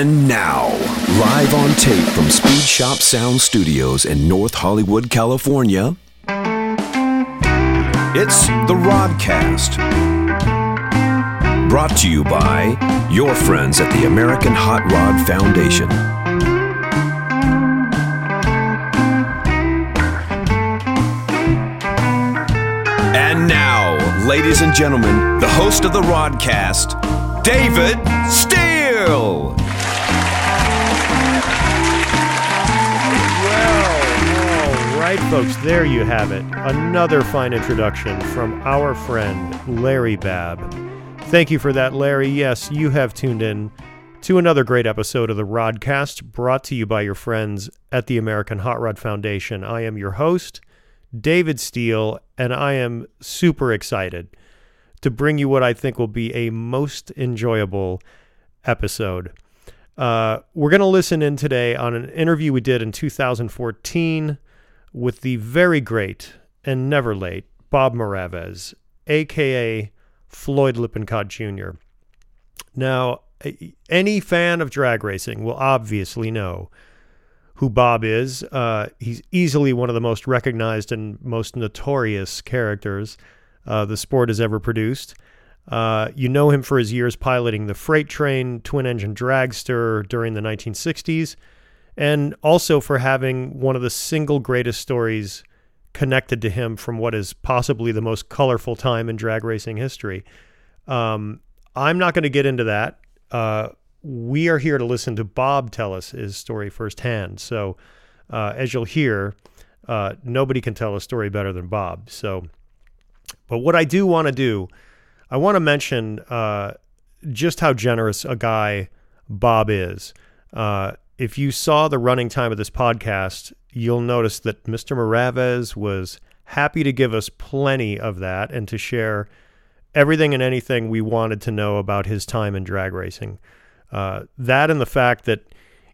And now, live on tape from Speed Shop Sound Studios in North Hollywood, California, it's the Rodcast. Brought to you by your friends at the American Hot Rod Foundation. And now, ladies and gentlemen, the host of the Rodcast, David Steele. Right, folks, there you have it. Another fine introduction from our friend Larry Babb. Thank you for that, Larry. Yes, you have tuned in to another great episode of the Rodcast brought to you by your friends at the American Hot Rod Foundation. I am your host, David Steele, and I am super excited to bring you what I think will be a most enjoyable episode. Uh, we're going to listen in today on an interview we did in 2014 with the very great and never late Bob Muravez, aka Floyd Lippincott Jr. Now, any fan of drag racing will obviously know who Bob is. Uh, he's easily one of the most recognized and most notorious characters uh, the sport has ever produced. Uh, you know him for his years piloting the freight train twin engine dragster during the 1960s, and also for having one of the single greatest stories connected to him from what is possibly the most colorful time in drag racing history. Um, I'm not going to get into that. Uh, we are here to listen to Bob tell us his story firsthand. So, uh, as you'll hear, uh, nobody can tell a story better than Bob. So, but what I do want to do, I want to mention uh, just how generous a guy Bob is. If you saw the running time of this podcast, you'll notice that Mr. Muravez was happy to give us plenty of that and to share everything and anything we wanted to know about his time in drag racing. Uh, that and the fact that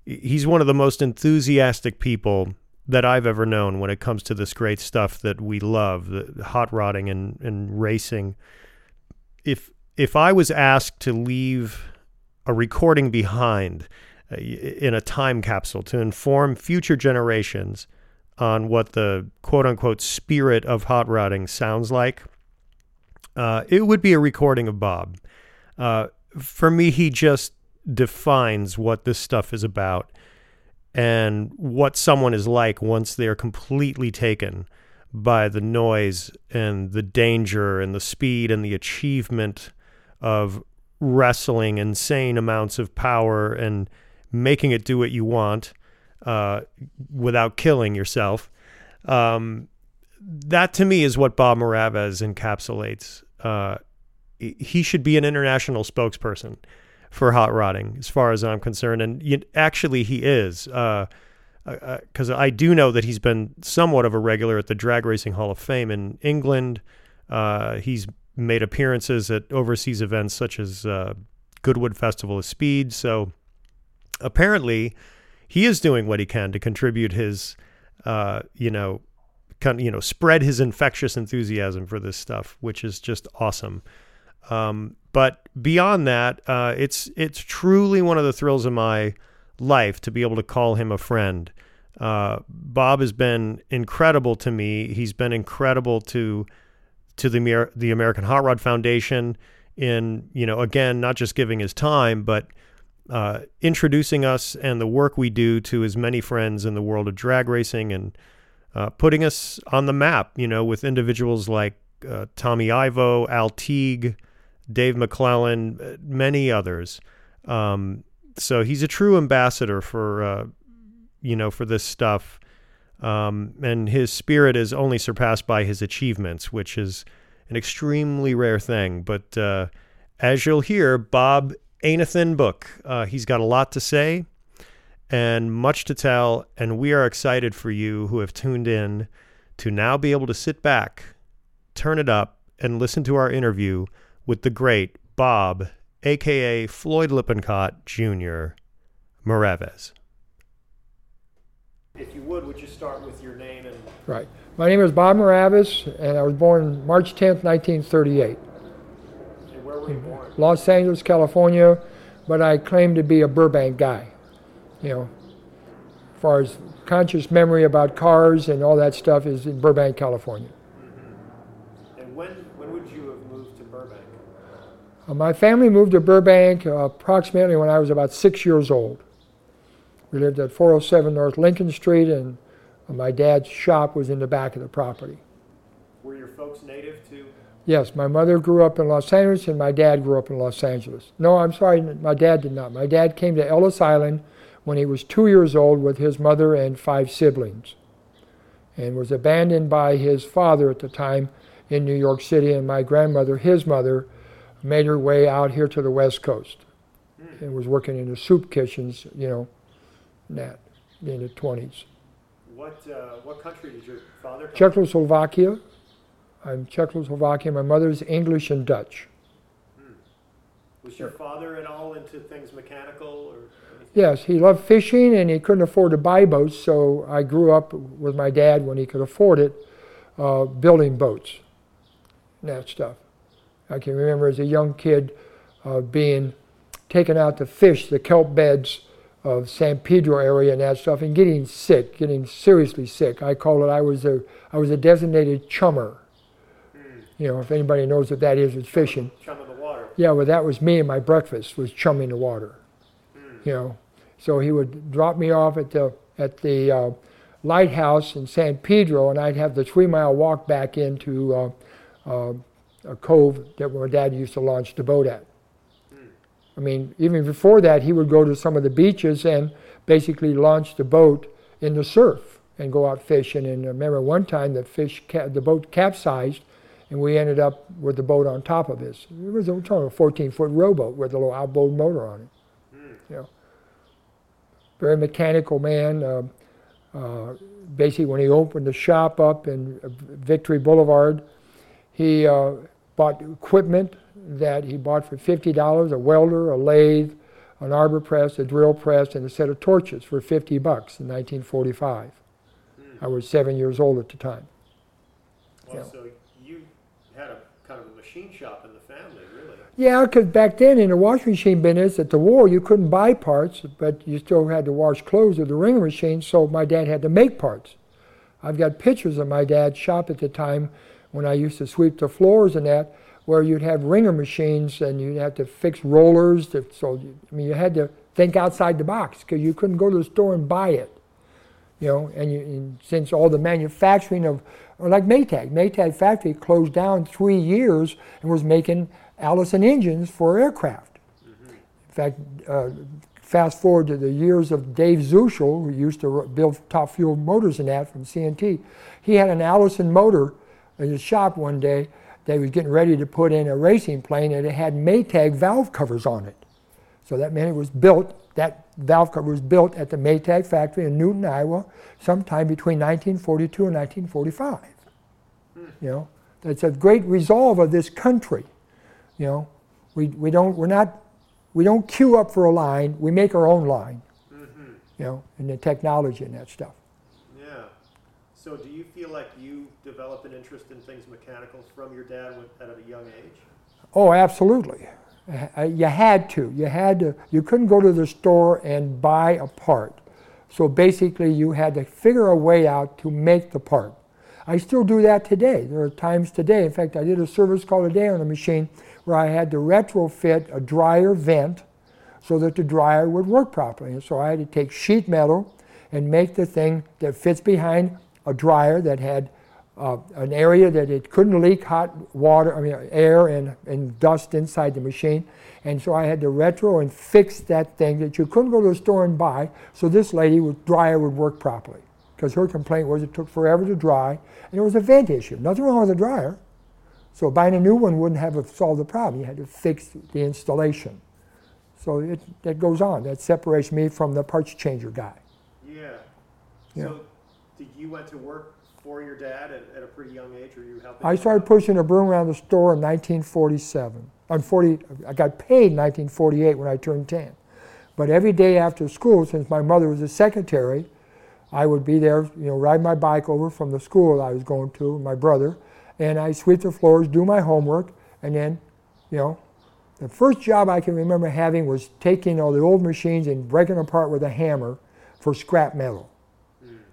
he's one of the most enthusiastic people that I've ever known when it comes to this great stuff that we love, the hot rodding and, and racing. If if I was asked to leave a recording behind in a time capsule to inform future generations on what the quote unquote spirit of hot rodding sounds like, uh, it would be a recording of Bob. Uh, for me, he just defines what this stuff is about and what someone is like once they're completely taken by the noise and the danger and the speed and the achievement of wrestling insane amounts of power and making it do what you want uh, without killing yourself. Um, that to me is what Bob Muravez encapsulates. Uh, he should be an international spokesperson for hot rodding, as far as I'm concerned. And actually, he is, because uh, uh, I do know that he's been somewhat of a regular at the Drag Racing Hall of Fame in England. Uh, he's made appearances at overseas events such as uh, Goodwood Festival of Speed. So apparently, he is doing what he can to contribute his, uh, you know, kind you know, spread his infectious enthusiasm for this stuff, which is just awesome. Um, but beyond that, uh, it's it's truly one of the thrills of my life to be able to call him a friend. Uh, Bob has been incredible to me. He's been incredible to to the the American Hot Rod Foundation in you know again not just giving his time but uh, introducing us and the work we do to as many friends in the world of drag racing and uh, putting us on the map. You know with individuals like uh, Tommy Ivo, Al Teague, Dave McClelland, uh, many others. Um, so he's a true ambassador for uh, you know for this stuff, um, and his spirit is only surpassed by his achievements, which is an extremely rare thing. But as you'll hear, Bob ain't a thin book. Uh, he's got a lot to say and much to tell, and we are excited for you who have tuned in to now be able to sit back, turn it up, and listen to our interview with the great Bob, aka Floyd Lippincott Jr. Muravez. If you would, would you start with your name and. Right. My name is Bob Muravez, and I was born March 10th, 1938. And where were you born? Los Angeles, California. but I claim to be a Burbank guy. You know, as far as conscious memory about cars and all that stuff is in Burbank, California. And when when would you have moved to Burbank? Uh, my family moved to Burbank uh, approximately when I was about six years old. We lived at 407 North Lincoln Street, and uh, my dad's shop was in the back of the property. Were your folks native to? Yes, my mother grew up in Los Angeles, and my dad grew up in Los Angeles. No, I'm sorry, my dad did not. My dad came to Ellis Island when he was two years old with his mother and five siblings, and was abandoned by his father at the time in New York City. And my grandmother, his mother, made her way out here to the West Coast, and was working in the soup kitchens, you know, that in the 20s. What uh, what country did your father come Czechoslovakia. I'm Czechoslovakian. My mother's English and Dutch. Was your father at all into things mechanical or anything? Yes, he loved fishing and he couldn't afford to buy boats, so I grew up with my dad when he could afford it, uh, building boats and that stuff. I can remember as a young kid uh, being taken out to fish the kelp beds of San Pedro area and that stuff and getting sick, getting seriously sick. I call it I was a I was a designated chummer. You know, if anybody knows what that is, it's fishing. Chum of the water. Yeah, well, that was me and my breakfast was chumming the water. You know, so he would drop me off at the at the uh, lighthouse in San Pedro, and I'd have the three mile walk back into uh, uh, a cove that my dad used to launch the boat at. I mean, even before that, he would go to some of the beaches and basically launch the boat in the surf and go out fishing. And I remember one time the fish, ca- the boat capsized, and we ended up with the boat on top of this. It was a, a 14 foot rowboat with a little outboard motor on it. You know, very mechanical man. Uh, uh, basically, when he opened the shop up in uh, Victory Boulevard, he uh, bought equipment that he bought for $50 a welder, a lathe, an arbor press, a drill press, and a set of torches for 50 bucks in 1945. I was seven years old at the time. Well, Yeah. so had a kind of a machine shop in the family, really. Yeah, because back then in the washing machine business at the war, you couldn't buy parts, but you still had to wash clothes with the wringer machine, so my dad had to make parts. I've got pictures of my dad's shop at the time when I used to sweep the floors and that, where you'd have wringer machines and you'd have to fix rollers. To, so, I mean, you had to think outside the box because you couldn't go to the store and buy it. You know, and, you, and since all the manufacturing of, or like Maytag, Maytag factory closed down three years and was making Allison engines for aircraft. In fact, uh, fast forward to the years of Dave Zeuschel, who used to build top fuel motors and that from CNT. He had an Allison motor in his shop one day. They was getting ready to put in a racing plane, and it had Maytag valve covers on it. So that meant was built, that valve cover was built at the Maytag factory in Newton, Iowa, sometime between 1942 and 1945. You know, that's a great resolve of this country. You know, we, we don't, we're not, we don't queue up for a line, we make our own line, mm-hmm. you know, and the technology and that stuff. Yeah. So do you feel like you developed an interest in things mechanical from your dad at a young age? Oh, absolutely. Uh, You had to. You had to. You couldn't go to the store and buy a part. So basically, you had to figure a way out to make the part. I still do that today. There are times today. In fact, I did a service call today on a machine where I had to retrofit a dryer vent so that the dryer would work properly. And so I had to take sheet metal and make the thing that fits behind a dryer that had uh, an area that it couldn't leak hot water, I mean air and, and dust inside the machine. And so I had to retro and fix that thing that you couldn't go to the store and buy. So this lady with dryer would work properly because her complaint was it took forever to dry and it was a vent issue. Nothing wrong with the dryer. So buying a new one wouldn't have solved the problem. You had to fix the installation. So it, that goes on. That separates me from the parts changer guy. Yeah. Yeah. So did you went to work for your dad at, at a pretty young age, or you helping? I started pushing a broom around the store in 1947. I'm 40, I got paid in 1948 when I turned 10. But every day after school, since my mother was a secretary, I would be there, you know, ride my bike over from the school I was going to, my brother, and I sweep the floors, do my homework, and then, you know, The first job I can remember having was taking all the old machines and breaking them apart with a hammer for scrap metal.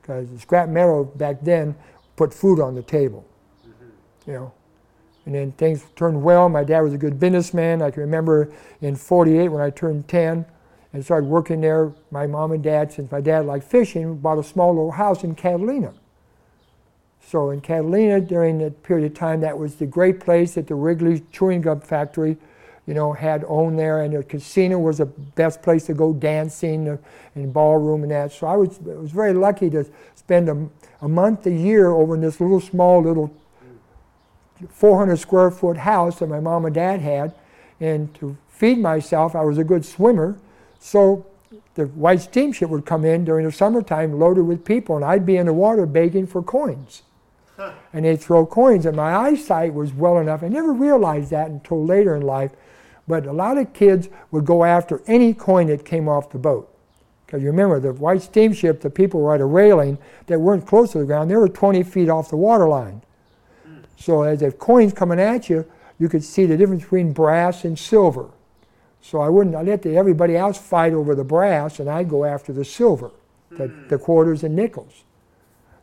Because the scrap metal back then put food on the table. Mm-hmm. You know. And then things turned well. My dad was a good businessman. I can remember in 48 when I turned 10 and started working there, my mom and dad, since my dad liked fishing, bought a small little house in Catalina. So in Catalina, during that period of time, that was the great place that the Wrigley chewing gum factory, you know, had owned there, and the casino was the best place to go dancing uh, and ballroom and that. So I was, was very lucky to spend a, a month a year over in this little small little 400 square foot house that my mom and dad had, and to feed myself, I was a good swimmer, so the white steamship would come in during the summertime loaded with people, and I'd be in the water begging for coins. And they'd throw coins, and my eyesight was well enough. I never realized that until later in life, but a lot of kids would go after any coin that came off the boat. Because you remember, the white steamship, the people were at a railing that weren't close to the ground, they were 20 feet off the water line. So as if coins coming at you, you could see the difference between brass and silver. So I wouldn't I let the, everybody else fight over the brass, and I'd go after the silver, the, Hmm. the quarters and nickels.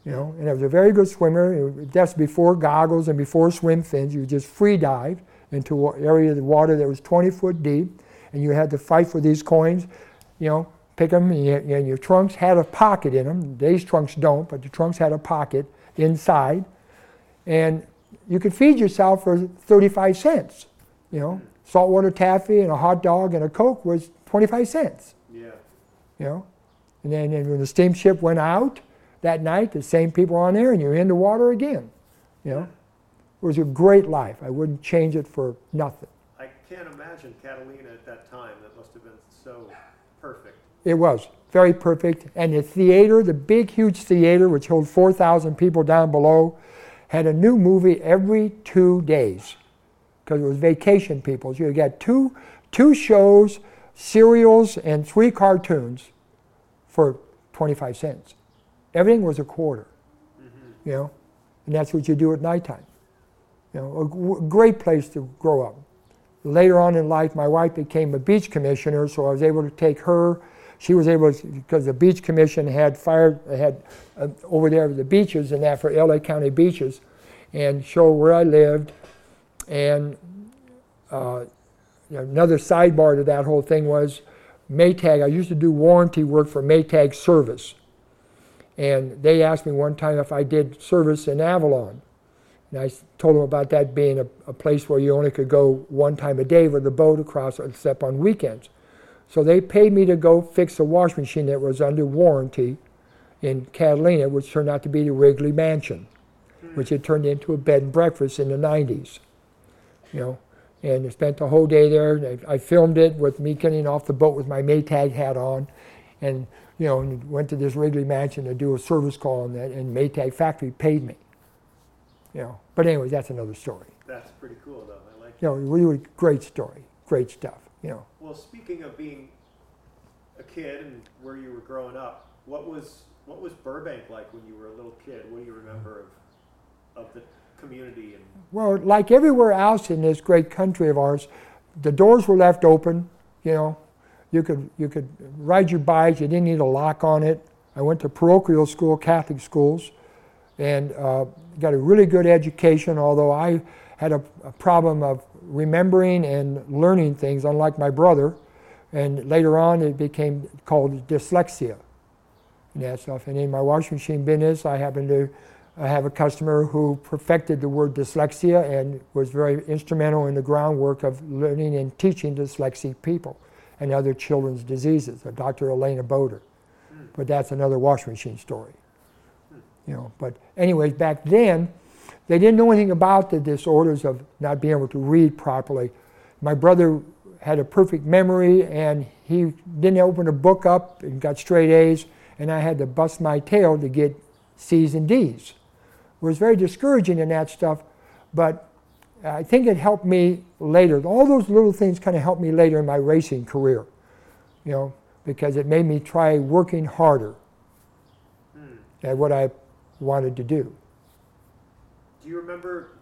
You know, and I was a very good swimmer. That's before goggles and before swim fins. You just free dive into an area of the water that was 20 foot deep, and you had to fight for these coins. You know, pick them, and, you, and your trunks had a pocket in them. Today's trunks don't, but the trunks had a pocket inside, and you could feed yourself for 35 cents. You know, saltwater taffy and a hot dog and a Coke was 25 cents. Yeah. You know, and then and when the steamship went out that night, the same people on there, and you're in the water again. You know, it was a great life. I wouldn't change it for nothing. I can't imagine Catalina at that time. That must have been so perfect. It was very perfect. And the theater, the big, huge theater, which held 4,000 people down below, had a new movie every two days because it was vacation people. So you got two, two shows, serials, and three cartoons for 25 cents. Everything was a quarter, mm-hmm. you know, and that's what you do at nighttime. You know, a great place to grow up. Later on in life, my wife became a beach commissioner, so I was able to take her. She was able to, because the beach commission had fire, had uh, over there the beaches and that for LA County beaches, and show where I lived. And uh, another sidebar to that whole thing was Maytag. I used to do warranty work for Maytag Service, and they asked me one time if I did service in Avalon. And I told them about that being a, a place where you only could go one time a day with a boat across, except on weekends. So they paid me to go fix a washing machine that was under warranty in Catalina, which turned out to be the Wrigley Mansion, which had turned into a bed and breakfast in the 90s. You know, and I spent the whole day there. I, I filmed it with me getting off the boat with my Maytag hat on, and you know, and went to this Wrigley Mansion to do a service call, and that and Maytag factory paid me. You know, but anyway, that's another story. That's pretty cool, though. I like. You know, really great story, great stuff. You know, Well, speaking of being a kid and where you were growing up, what was what was Burbank like when you were a little kid? What do you remember of of the community and well, like everywhere else in this great country of ours, the doors were left open. You know, you could you could ride your bike. You didn't need a lock on it. I went to parochial school, Catholic schools, and uh, got a really good education. Although I had a, a problem of remembering and learning things, unlike my brother. And later on, it became called dyslexia and that stuff. And in my washing machine business, I happened to have a customer who perfected the word dyslexia and was very instrumental in the groundwork of learning and teaching dyslexic people and other children's diseases, Dr. Elena Boder. But that's another washing machine story. You know, but anyways, back then, they didn't know anything about the disorders of not being able to read properly. My brother had a perfect memory, and he didn't open a book up and got straight A's, and I had to bust my tail to get C's and D's. It was very discouraging in that stuff, but I think it helped me later. All those little things kind of helped me later in my racing career, you know, because it made me try working harder hmm. at what I wanted to do. do you remember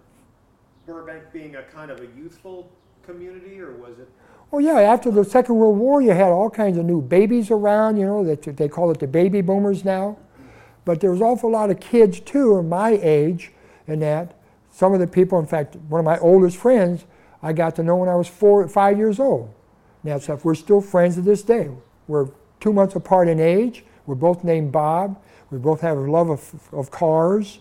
Burbank being a kind of a youthful community, or was it? Oh yeah, after the Second World War, you had all kinds of new babies around. You know that they call it the baby boomers now, but there was an awful lot of kids too, of my age, and that. Some of the people, in fact, one of my oldest friends, I got to know when I was four, five years old. And that stuff. We're still friends to this day. We're two months apart in age. We're both named Bob. We both have a love of, of cars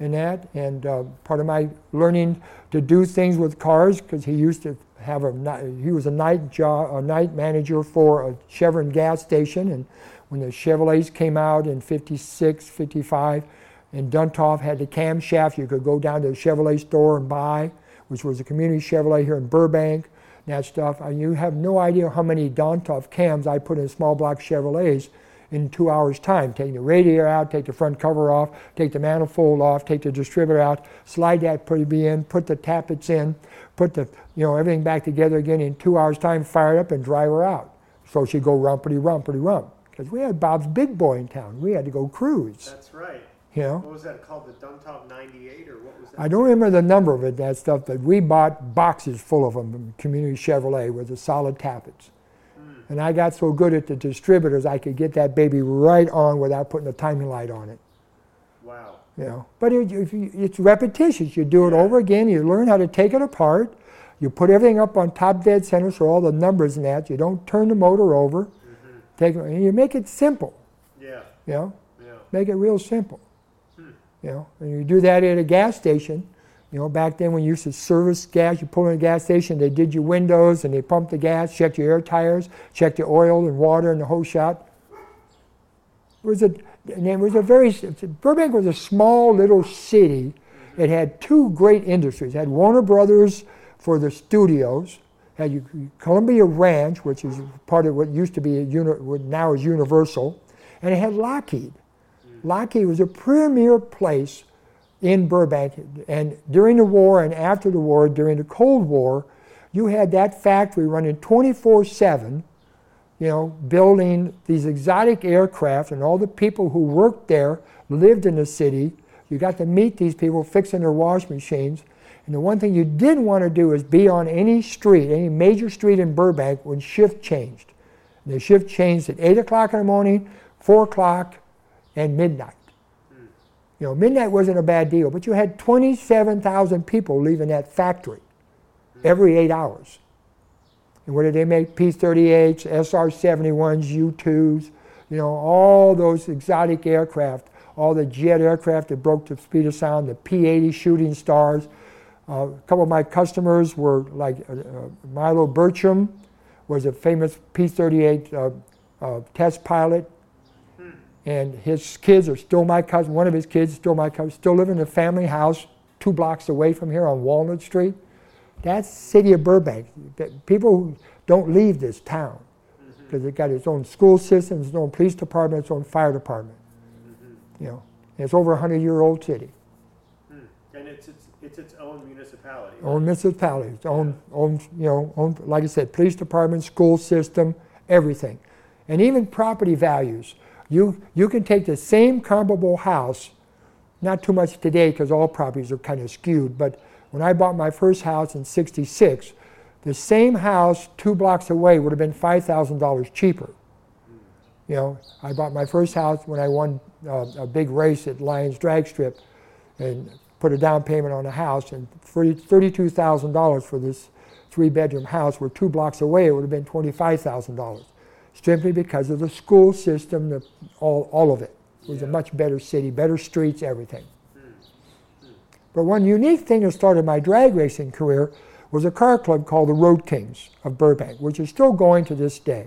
and that. And uh, part of my learning to do things with cars, because he used to have a he was a night job, a night manager for a Chevron gas station, and when the Chevrolets came out in 56, 55, and Duntov had the camshaft you could go down to the Chevrolet store and buy, which was a community Chevrolet here in Burbank, that stuff. You have no idea how many Duntov cams I put in small block Chevrolets in two hours' time. Take the radiator out, take the front cover off, take the manifold off, take the distributor out, slide that pulley in, put the tappets in, put the you know everything back together again in two hours' time, fire it up, and drive her out. So she'd go rumpity rumpity rump. Because we had Bob's Big Boy in town. We had to go cruise. That's right. You know? What was that called? The Duntov 98 or what was that? I don't remember the number of it, that stuff, but we bought boxes full of them from Community Chevrolet with the solid tappets. And I got so good at the distributors, I could get that baby right on without putting a timing light on it. Wow. You know, but it, it's repetitious. You do it over again. You learn how to take it apart. You put everything up on top dead center, so all the numbers and that. You don't turn the motor over. Mm-hmm. Take it, and you make it simple. Yeah. You know, yeah. make it real simple. Hmm. You know, and you do that at a gas station you know, back then when you used to service gas, you pull in a gas station, they did your windows and they pumped the gas, checked your air tires, checked your oil and water and the whole shot. It was a, it was a very, Burbank was a small little city. It had two great industries. It had Warner Brothers for the studios, had Columbia Ranch, which is part of what used to be, what now is Universal, and it had Lockheed. Lockheed was a premier place in Burbank. And during the war and after the war, during the Cold War, you had that factory running 24 7, you know, building these exotic aircraft, and all the people who worked there lived in the city. You got to meet these people fixing their wash machines. And the one thing you didn't want to do is be on any street, any major street in Burbank when shift changed. And the shift changed at 8 o'clock in the morning, 4 o'clock, and midnight. You know, midnight wasn't a bad deal, but you had 27,000 people leaving that factory every eight hours. And what did they make? P-38s, SR-71s, U-2s, you know, all those exotic aircraft, all the jet aircraft that broke the speed of sound, the P-80 shooting stars. Uh, a couple of my customers were like uh, uh, Milo Burcham, was a famous P-38 uh, uh, test pilot and his kids are still my cousin. One of his kids is still my cousin. Still living in a family house two blocks away from here on Walnut Street. That's city of Burbank. People don't leave this town because mm-hmm. it got its own school system, its own police department, its own fire department. Mm-hmm. You know, it's over a hundred year old city. Hmm. And it's, it's it's its own municipality. Right? Own municipality. Its own own you know own like I said, police department, school system, everything, and even property values. You, you can take the same comparable house, not too much today because all properties are kind of skewed, but when I bought my first house in 66, the same house two blocks away would have been $5,000 cheaper. You know, I bought my first house when I won uh, a big race at Lions Drag Strip and put a down payment on a house and $32,000 for this three bedroom house where two blocks away it would have been $25,000 simply because of the school system, the, all, all of it. It was yeah. a much better city, better streets, everything. Hmm. Hmm. But one unique thing that started my drag racing career was a car club called the Road Kings of Burbank, which is still going to this day.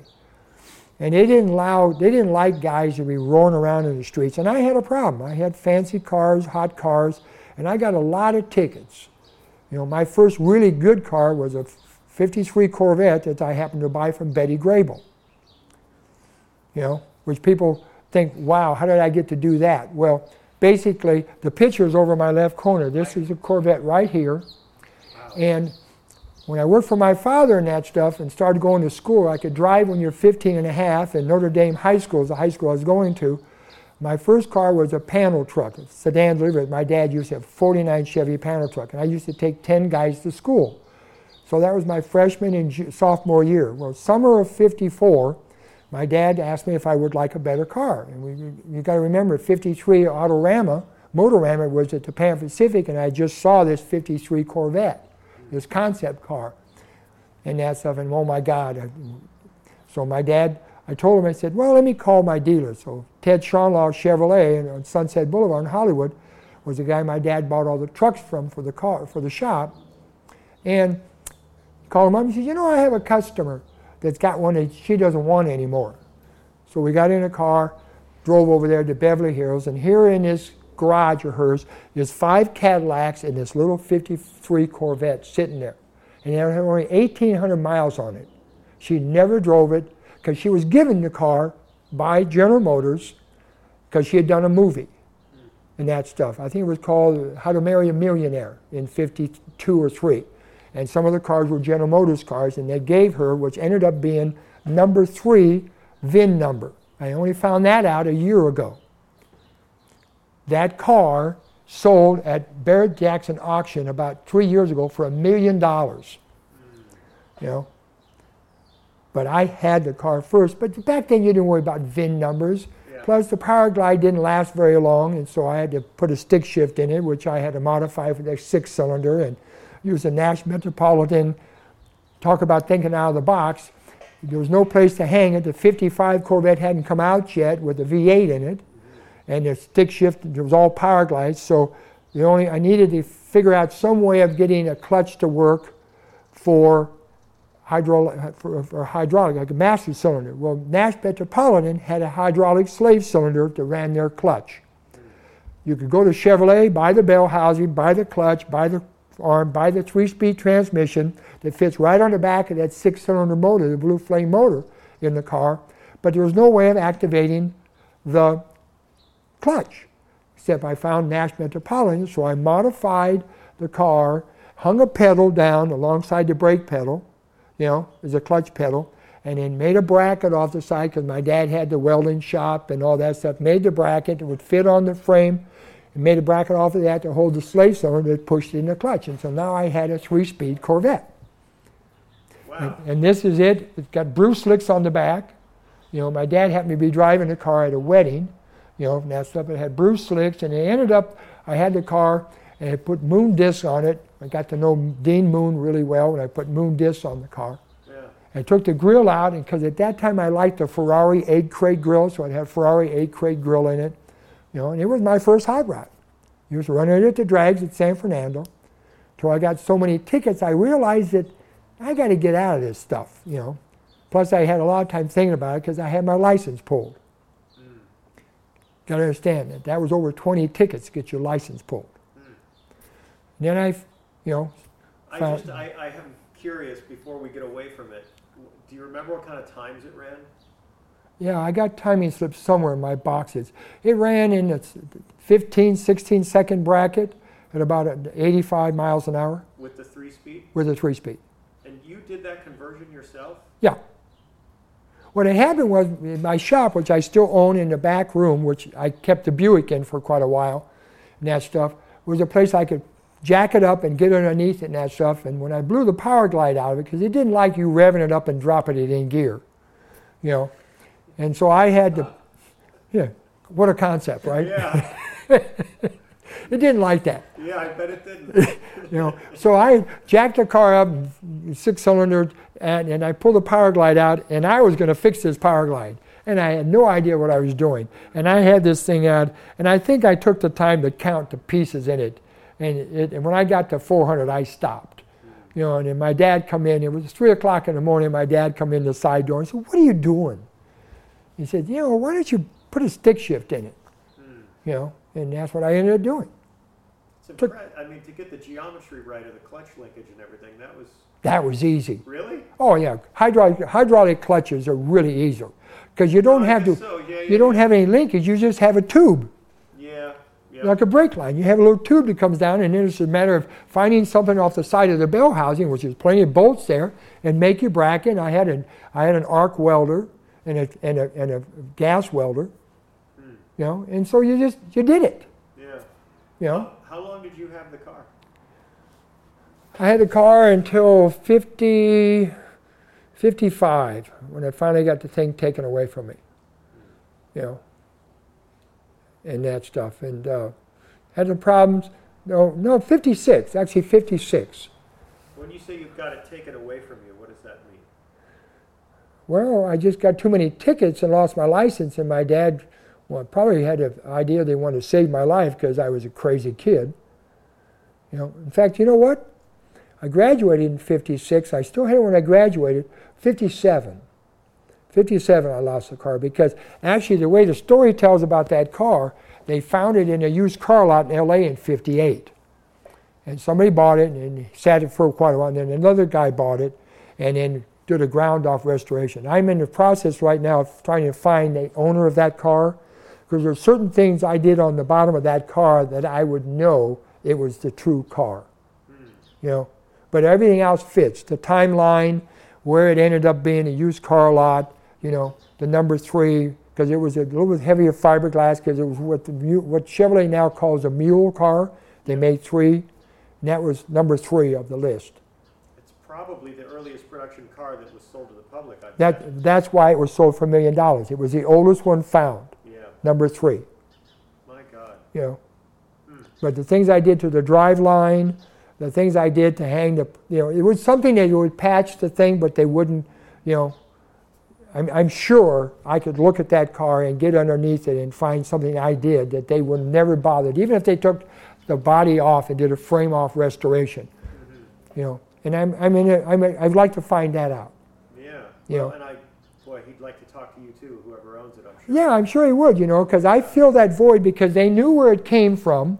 And they didn't allow, they didn't like guys to be roaring around in the streets. And I had a problem. I had fancy cars, hot cars, and I got a lot of tickets. You know, my first really good car was a 53 Corvette that I happened to buy from Betty Grable you know, which people think, wow, how did I get to do that? Well, basically, the picture is over my left corner. This is a Corvette right here. And when I worked for my father and that stuff and started going to school, I could drive when you're 15 and a half, and Notre Dame High School is the high school I was going to. My first car was a panel truck, a sedan delivery. My dad used to have a 49 Chevy panel truck, and I used to take 10 guys to school. So that was my freshman and sophomore year. Well, summer of 54, my dad asked me if I would like a better car. And we, you got to remember, 53 Autorama, Motorama was at the Pan Pacific, and I just saw this 53 Corvette, this concept car, and that stuff. And oh my God. So my dad, I told him, I said, well, let me call my dealer. So Ted Schonlaw Chevrolet on Sunset Boulevard in Hollywood was the guy my dad bought all the trucks from for the car for the shop. And called him up and said, you know, I have a customer that's got one that she doesn't want anymore. So we got in a car, drove over there to Beverly Hills, and here in this garage of hers is five Cadillacs and this little 53 Corvette sitting there. And it had only 1,800 miles on it. She never drove it because she was given the car by General Motors because she had done a movie and that stuff. I think it was called How to Marry a Millionaire in 52 or 3 and some of the cars were General Motors cars, and they gave her, which ended up being number three VIN number. I only found that out a year ago. That car sold at Barrett Jackson auction about three years ago for a million dollars. You know. But I had the car first. But back then you didn't worry about VIN numbers. Yeah. Plus the Power Glide didn't last very long, and so I had to put a stick shift in it, which I had to modify for the six cylinder and use a Nash Metropolitan. Talk about thinking out of the box. There was no place to hang it. The 55 Corvette hadn't come out yet with the V8 in it, and the stick shift it was all power glides. So the only I needed to figure out some way of getting a clutch to work for hydraulic for, for hydraulic like a master cylinder. Well, Nash Metropolitan had a hydraulic slave cylinder that ran their clutch. You could go to Chevrolet, buy the bell housing, buy the clutch, buy the arm by the three-speed transmission that fits right on the back of that six-cylinder motor, the Blue Flame motor in the car, but there was no way of activating the clutch, except I found Nash Metropolitan, so I modified the car, hung a pedal down alongside the brake pedal, you know, as a clutch pedal, and then made a bracket off the side because my dad had the welding shop and all that stuff, made the bracket, it would fit on the frame and made a bracket off of that to hold the slave cylinder that pushed in the clutch. And so now I had a three-speed Corvette. Wow. And, and, this is it. It's got Bruce slicks on the back. You know, my dad happened to be driving the car at a wedding. You know, and that stuff. It had Bruce slicks, and it ended up. I had the car, and I put moon discs on it. I got to know Dean Moon really well, and I put moon discs on the car. Yeah. I took the grill out, and because at that time I liked the Ferrari egg crate grill, so I had Ferrari egg crate grill in it. You know, and it was my first hot rod. He was running it at the drags at San Fernando. Till I got so many tickets, I realized that I got to get out of this stuff, you know. Plus, I had a lot of time thinking about it because I had my license pulled. Mm. Got to understand that that was over 20 tickets to get your license pulled. Mm. Then I, you know, I just I, I am curious before we get away from it. Do you remember what kind of times it ran? Yeah, I got timing slips somewhere in my boxes. It ran in the 15, 16 second bracket at about 85 miles an hour. With the three speed? With the three speed. And you did that conversion yourself? Yeah. What had happened was in my shop, which I still own in the back room, which I kept the Buick in for quite a while, and that stuff, was a place I could jack it up and get underneath it and that stuff. And when I blew the power glide out of it, because it didn't like you revving it up and dropping it in gear, you know, and so I had to, yeah, what a concept, right? Yeah. it didn't like that. Yeah, I bet it didn't. you know, so I jacked the car up, six cylinder, and, and I pulled the power glide out, and I was going to fix this power glide. And I had no idea what I was doing. And I had this thing out, and I think I took the time to count the pieces in it. And, it, and when I got to 400, I stopped. You know, and then my dad come in. It was three o'clock in the morning. My dad come in the side door and said, "What are you doing?" He said, "You know, why don't you put a stick shift in it?" Mm. You know, and that's what I ended up doing. It's I mean, to get the geometry right of the clutch linkage and everything, that was. That was easy. Really? Oh yeah, hydraulic hydraulic clutches are really easy because you don't have to. So. Yeah, yeah, you don't have any linkage. You just have a tube. Yeah. yeah. Like a brake line, you have a little tube that comes down, and then it's a matter of finding something off the side of the bell housing, which is plenty of bolts there, and make your bracket. I had an I had an arc welder and a and a, and a gas welder, you know, and so you just you did it. Yeah. You know. How, long did you have the car? I had the car until 50, 55 when I finally got the thing taken away from me. You know, and that stuff. And uh, had some problems. No, no, 56, actually 56. When you say you've got it taken away from you, what does that mean? Well, I just got too many tickets and lost my license, and my dad well, probably had an idea they wanted to save my life because I was a crazy kid. You know, in fact, you know what? I graduated in 56. I still had it when I graduated. 57. 57, I lost the car because actually, the way the story tells about that car, they found it in a used car lot in LA in 58. And somebody bought it and sat it for quite a while. And then another guy bought it and then did a ground off restoration. I'm in the process right now of trying to find the owner of that car because there are certain things I did on the bottom of that car that I would know it was the true car. You know, but everything else fits. The timeline, where it ended up being a used car lot, you know, the number three, because it was a little bit heavier fiberglass because it was what, the, what Chevrolet now calls a mule car. They made three, and that was number three of the list. Probably the earliest production car that was sold to the public. I that, that's why it was sold for a million dollars. It was the oldest one found, yeah. number three. My God. You know, hmm. but the things I did to the drive line, the things I did to hang the, you know, it was something that you would patch the thing, but they wouldn't, you know, I'm, I'm, sure I could look at that car and get underneath it and find something I did that they would never bothered, even if they took the body off and did a frame off restoration. Mm-hmm. You know, and I'm, I'm in it, I'm, I'd like to find that out. Yeah. You well, know? and I, boy, he'd like to talk to you too, whoever owns it, I'm sure. Yeah, I'm sure he would, you know, because I feel that void because they knew where it came from,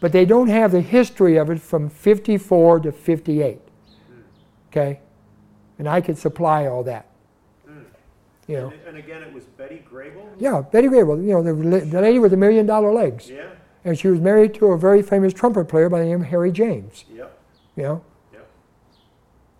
but they don't have the history of it from 54 to 58. Mm. Okay? And I could supply all that. You know. And, and again, it was Betty Grable? Yeah, Betty Grable, you know, the, the lady with the million dollar legs. Yeah. And she was married to a very famous trumpet player by the name of Harry James. Yep. You know?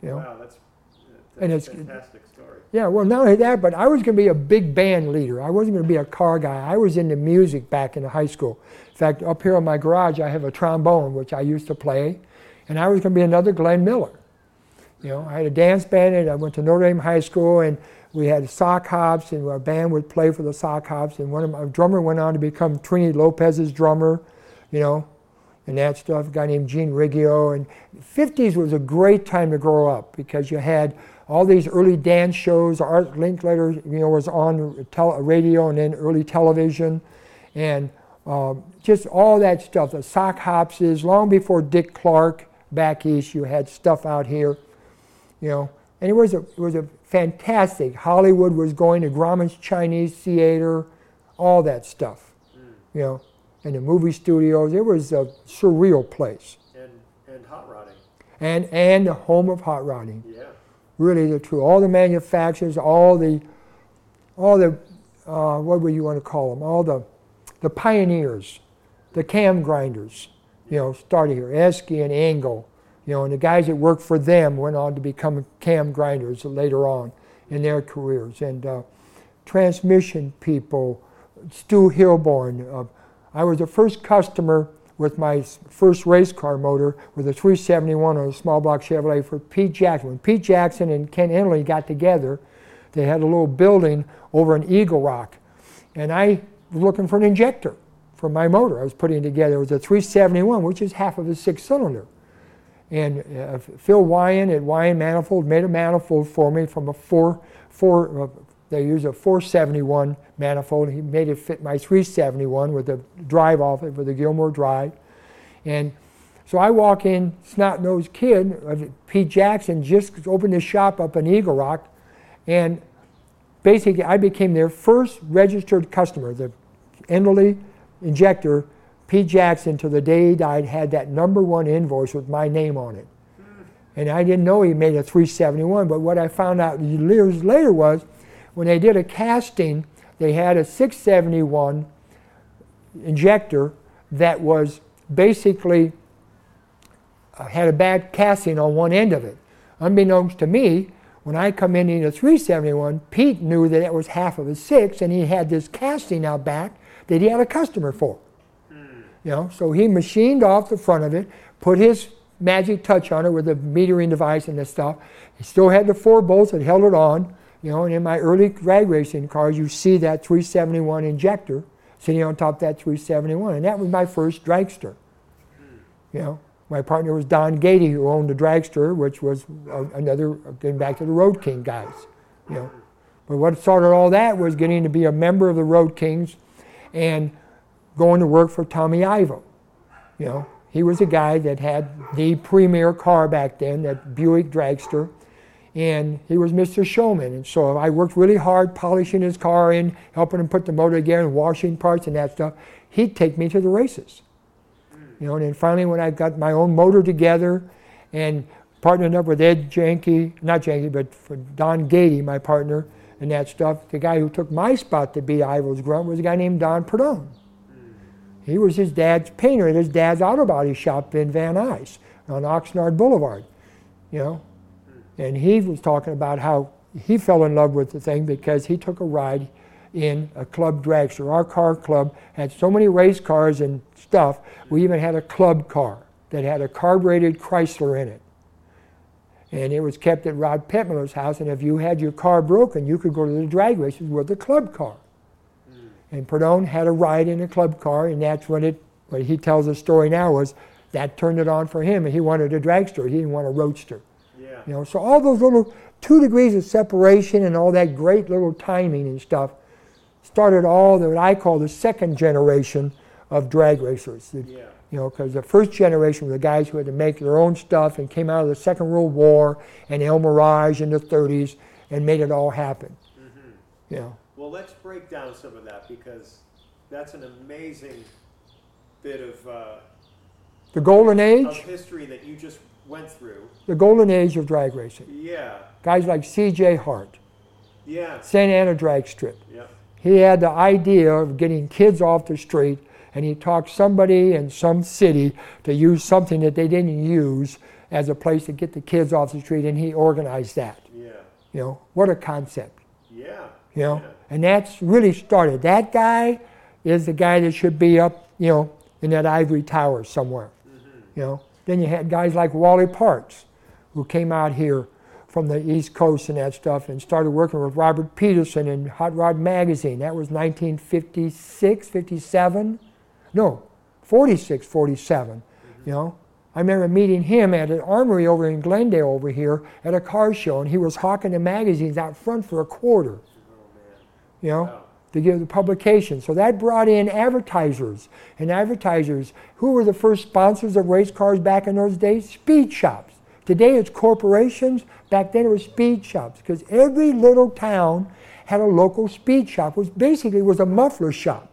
You know? Wow, that's, that's and it's, a fantastic story. Yeah, well, not only that, but I was going to be a big band leader. I wasn't going to be a car guy. I was into music back in high school. In fact, up here in my garage, I have a trombone, which I used to play, and I was going to be another Glenn Miller. You know, I had a dance band, and I went to Notre Dame High School, and we had sock hops, and our band would play for the sock hops. And one of my drummer went on to become Trini Lopez's drummer, you know, and that stuff. A guy named Gene Riggio. And 50s was a great time to grow up because you had all these early dance shows. Art Linkletter, you know, was on tele- radio and then early television, and um, just all that stuff. The sock hops is long before Dick Clark back east. You had stuff out here, you know, and it was a it was a fantastic. Hollywood was going to Grauman's Chinese Theater, all that stuff. You know, and the movie studios. It was a surreal place. And and hot rodding. And and the home of hot rodding. Yeah. Really, the true. All the manufacturers, all the, all the, uh, what would you want to call them? All the, the pioneers, the cam grinders. You know, started here. Isky and Engle you know, and the guys that worked for them went on to become cam grinders later on in their careers. And uh, transmission people, Stu Hilborn. Uh, I was the first customer with my first race car motor with a 371 on a small block Chevrolet for Pete Jackson. When Pete Jackson and Kent Enderle got together, they had a little building over in Eagle Rock. And I was looking for an injector for my motor I was putting together. It was a 371, which is half of a six cylinder. And uh, Phil Weiand at Weiand Manifold made a manifold for me from a four, four uh, they use a 471 manifold. He made it fit my 371 with the drive off it, with the Gilmore drive. And so I walk in, snot nosed kid, Pete Jackson just opened his shop up in Eagle Rock. And basically, I became their first registered customer. The Enderle injector Pete Jackson, to the day he died, had that number one invoice with my name on it. And I didn't know he made a 371, but what I found out years later was when they did a casting, they had a 671 injector that was basically uh, had a bad casting on one end of it. Unbeknownst to me, when I come in in a 371, Pete knew that it was half of a six, and he had this casting out back that he had a customer for. You know, so he machined off the front of it, put his magic touch on it with a metering device and this stuff. He still had the four bolts that held it on. You know, and in my early drag racing cars, you see that 371 injector sitting on top of that 371, and that was my first dragster. You know, my partner was Don Gady, who owned the dragster, which was another getting back to the Road King guys. You know, but what started all that was getting to be a member of the Road Kings, and going to work for Tommy Ivo. You know, he was a guy that had the premier car back then, that Buick Dragster and he was Mr. Showman. And so I worked really hard polishing his car and helping him put the motor together and washing parts and that stuff. He'd take me to the races. You know, and then finally when I got my own motor together and partnered up with Ed Janke, not Janke, but for Don Gady, my partner, and that stuff, the guy who took my spot to be Ivo's grunt was a guy named Don Prudhomme. He was his dad's painter at his dad's auto body shop in Van Nuys on Oxnard Boulevard. You know, and he was talking about how he fell in love with the thing because he took a ride in a club dragster. Our car club had so many race cars and stuff, we even had a club car that had a carbureted Chrysler in it. And it was kept at Rod Peppmuller's house, and if you had your car broken, you could go to the drag races with the club car. Mm. And Prudhomme had a ride in a club car, and that's when it, what he tells the story now was that turned it on for him, and he wanted a dragster. He didn't want a roadster. You know, so all those little two degrees of separation and all that great little timing and stuff started all that I call the second generation of drag racers. Yeah. You know, because the first generation were the guys who had to make their own stuff and came out of the Second World War and El Mirage in the 30s and made it all happen. Mm-hmm. You know. Well, let's break down some of that because that's an amazing bit of uh, the golden age of history that you just went through. The golden age of drag racing. Yeah. Guys like C.J. Hart. Yeah. Santa Ana Drag Strip. Yeah. He had the idea of getting kids off the street, and he talked somebody in some city to use something that they didn't use as a place to get the kids off the street, and he organized that. Yeah. You know, what a concept. Yeah. You know, yeah. and that's really started. That guy is the guy that should be up, you know, in that ivory tower somewhere. Mm-hmm. You know, then you had guys like Wally Parks, who came out here from the East Coast and that stuff and started working with Robert Peterson in Hot Rod Magazine. That was 1956, 57. No, 46, 47. Mm-hmm. You know, I remember meeting him at an armory over in Glendale over here at a car show, and he was hawking the magazines out front for a quarter. Oh, you know, wow to give the publication. So that brought in advertisers. And advertisers, who were the first sponsors of race cars back in those days? Speed shops. Today it's corporations. Back then it was speed shops because every little town had a local speed shop, which basically was a muffler shop.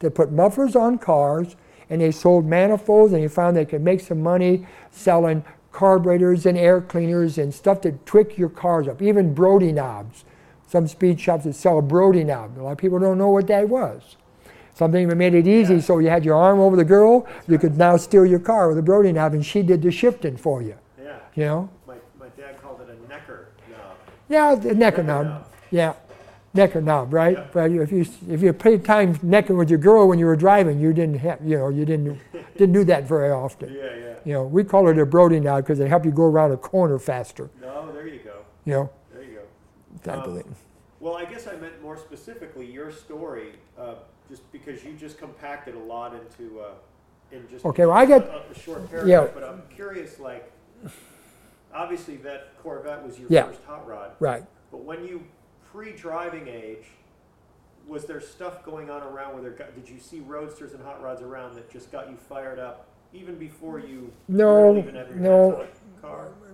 They put mufflers on cars and they sold manifolds and they found they could make some money selling carburetors and air cleaners and stuff to trick your cars up, even Brody knobs some speed shops that sell a Brody now. A lot of people don't know what that was. Something that made it easy yeah. so you had your arm over the girl, you could now steer your car with a Brody knob and she did the shifting for you. Yeah. You know? My, my dad called it a necker knob. Yeah, the necker, knob. knob. Yeah. Necker knob, right? Yeah. But if you if you paid time necking with your girl when you were driving, you didn't have you know you didn't didn't do that very often. Yeah, yeah. You know, we call it a Brody knob because it helped you go around a corner faster. No, there you go. You know. I um, well, I guess I meant more specifically your story, uh, just because you just compacted a lot into uh, in just okay. Well, I get a, a short paragraph, yeah. but I'm curious. Like, obviously, that Corvette was your yeah. first hot rod, right? But when you pre-driving age, was there stuff going on around where there got, did you see roadsters and hot rods around that just got you fired up even before you no no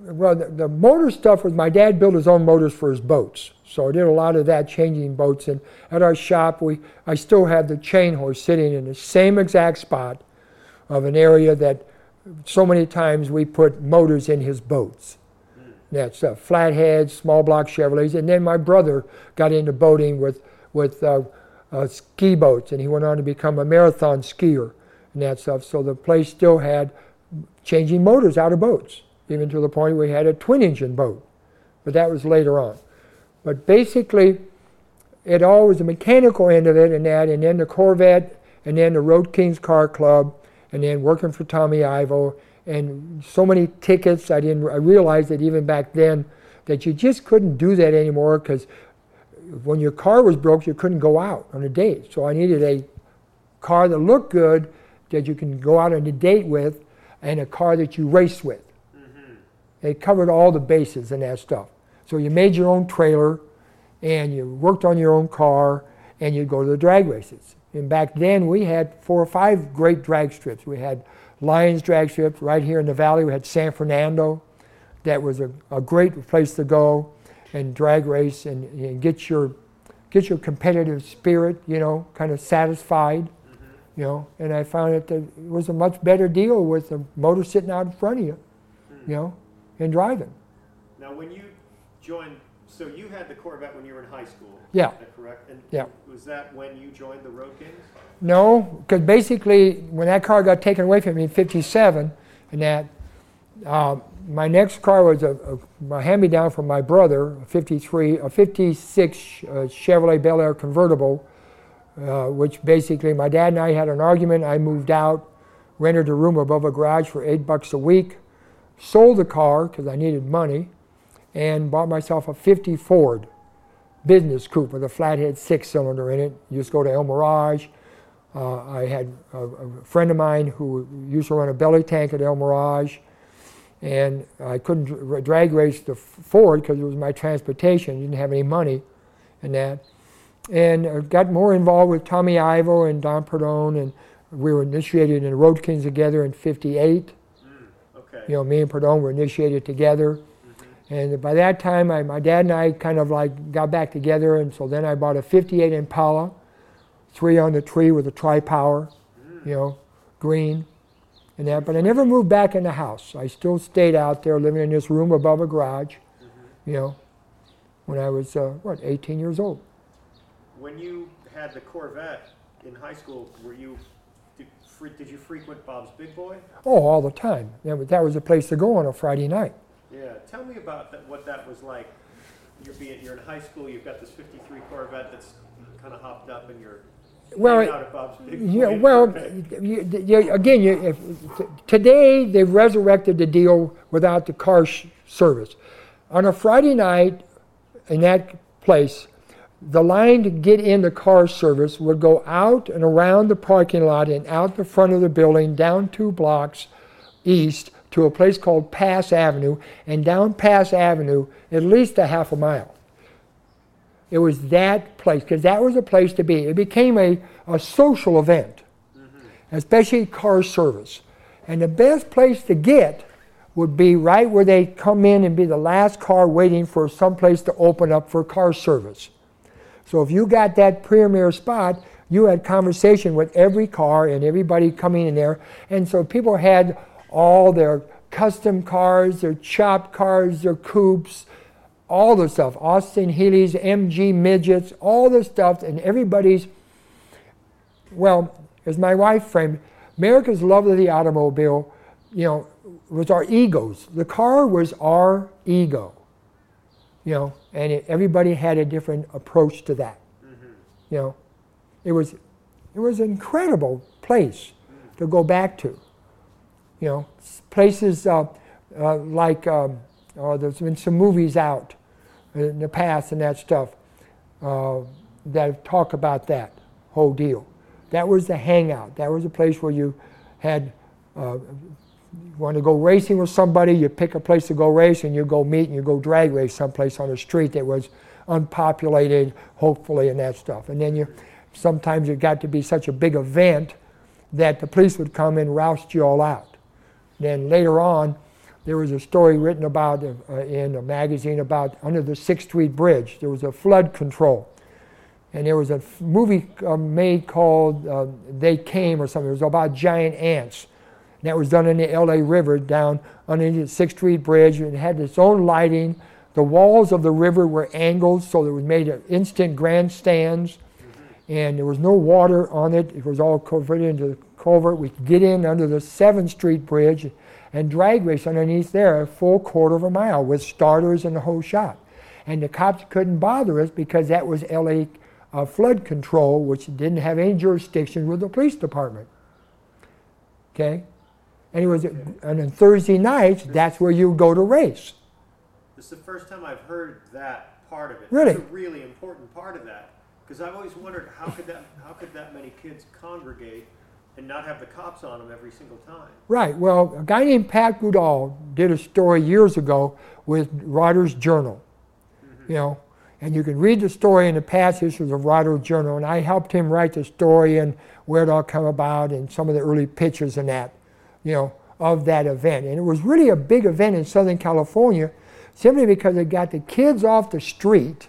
Well, the, the, motor stuff was my dad built his own motors for his boats, so I did a lot of that changing boats. And at our shop, we I still have the chain horse sitting in the same exact spot of an area that so many times we put motors in his boats. Mm. That's uh, flatheads, small block Chevrolets, and then my brother got into boating with with uh, uh, ski boats, and he went on to become a marathon skier and that stuff. So the place still had changing motors out of boats even to the point we had a twin engine boat. But that was later on. But basically, it all was the mechanical end of it and that, and then the Corvette, and then the Road Kings Car Club, and then working for Tommy Ivo, and so many tickets. I didn't. I realized that even back then, that you just couldn't do that anymore because when your car was broke, you couldn't go out on a date. So I needed a car that looked good, that you can go out on a date with, and a car that you race with. It covered all the bases and that stuff. So you made your own trailer, and you worked on your own car, and you'd go to the drag races. And back then, we had four or five great drag strips. We had Lions drag strip right here in the valley. We had San Fernando. That was a, a great place to go and drag race and, and get your get your competitive spirit, you know, kind of satisfied, mm-hmm. you know. And I found that it was a much better deal with the motor sitting out in front of you, mm-hmm. you know, and driving. Now, when you joined, so you had the Corvette when you were in high school. Yeah. Is that correct? And yeah. Was that when you joined the Road Kings? No, because basically when that car got taken away from me in '57, and that uh, my next car was a, a, a hand-me-down from my brother, a '53, a '56 uh, Chevrolet Bel Air convertible, uh, which basically my dad and I had an argument. I moved out, rented a room above a garage for eight bucks a week, sold the car because I needed money, and bought myself a '50 Ford business coupe with a flathead six-cylinder in it. You just go to El Mirage uh, I had a, a, friend of mine who used to run a belly tank at El Mirage, and I couldn't dr- drag race the Ford because it was my transportation. Didn't have any money, and that, and got more involved with Tommy Ivo and Don Prudhomme, and we were initiated in Road Kings together in '58. Mm. You know, me and Prudhomme were initiated together. Mm-hmm. And by that time, I, my dad and I kind of like got back together, and so then I bought a '58 Impala, three on the tree with a tri-power, you know, green and that. But I never moved back in the house. I still stayed out there living in this room above a garage, you know, when I was, uh, what, 18 years old. When you had the Corvette in high school, were you, did, did you frequent Bob's Big Boy? Oh, all the time. Yeah, but That was a place to go on a Friday night. Yeah, tell me about that, what that was like. You're, being, you're in high school, you've got this 53 Corvette that's kind of hopped up and you're well, yeah, well, you, you, again, you, if, today they've resurrected the deal without the car sh- service. On a Friday night in that place, the line to get in the car service would go out and around the parking lot and out the front of the building, down two blocks east to a place called Pass Avenue, and down Pass Avenue at least a half a mile. It was that place, because that was a place to be. It became a, a social event, mm-hmm. especially car service. And the best place to get would be right where they come in and be the last car waiting for some place to open up for car service. So if you got that premier spot, you had conversation with every car and everybody coming in there. And so people had all their custom cars, their chopped cars, their coupes, all the stuff Austin Healey's, MG Midgets, all the stuff, and everybody's. Well, as my wife framed, America's love of the automobile, you know, was our egos. The car was our ego, you know, and it, everybody had a different approach to that. Mm-hmm. You know, it was, it was an incredible place to go back to. You know, places uh, uh, like um, oh, there's been some movies out in the past and that stuff uh, that talk about that whole deal. That was the hangout. That was a place where you had uh, you want to go racing with somebody, you pick a place to go race, and you go meet and you go drag race someplace on a street that was unpopulated, hopefully, and that stuff. And then you sometimes it got to be such a big event that the police would come and roust you all out. Then later on, there was a story written about uh, in a magazine about under the Sixth Street Bridge. There was a flood control. And there was a f- movie uh, made called uh, They Came or something. It was about giant ants. That was done in the LA River down under the Sixth Street Bridge. It had its own lighting. The walls of the river were angled, so it was made instant grandstands. And there was no water on it. It was all converted into the culvert. We could get in under the Seventh Street Bridge and drag race underneath there a full quarter of a mile with starters and the whole shot. And the cops couldn't bother us because that was LA uh, flood control, which didn't have any jurisdiction with the police department. Okay? And it was, and on Thursday nights, that's where you go to race. This is the first time I've heard that part of it. Really? That's a really important part of that. Because I've always wondered how could that how could that many kids congregate and not have the cops on them every single time? Right. Well, a guy named Pat Ganahl did a story years ago with Rodders Journal. Mm-hmm. You know, and you can read the story in the past issues of Rodders Journal, and I helped him write the story and where it all came about and some of the early pictures and that, you know, of that event. And it was really a big event in Southern California simply because it got the kids off the street,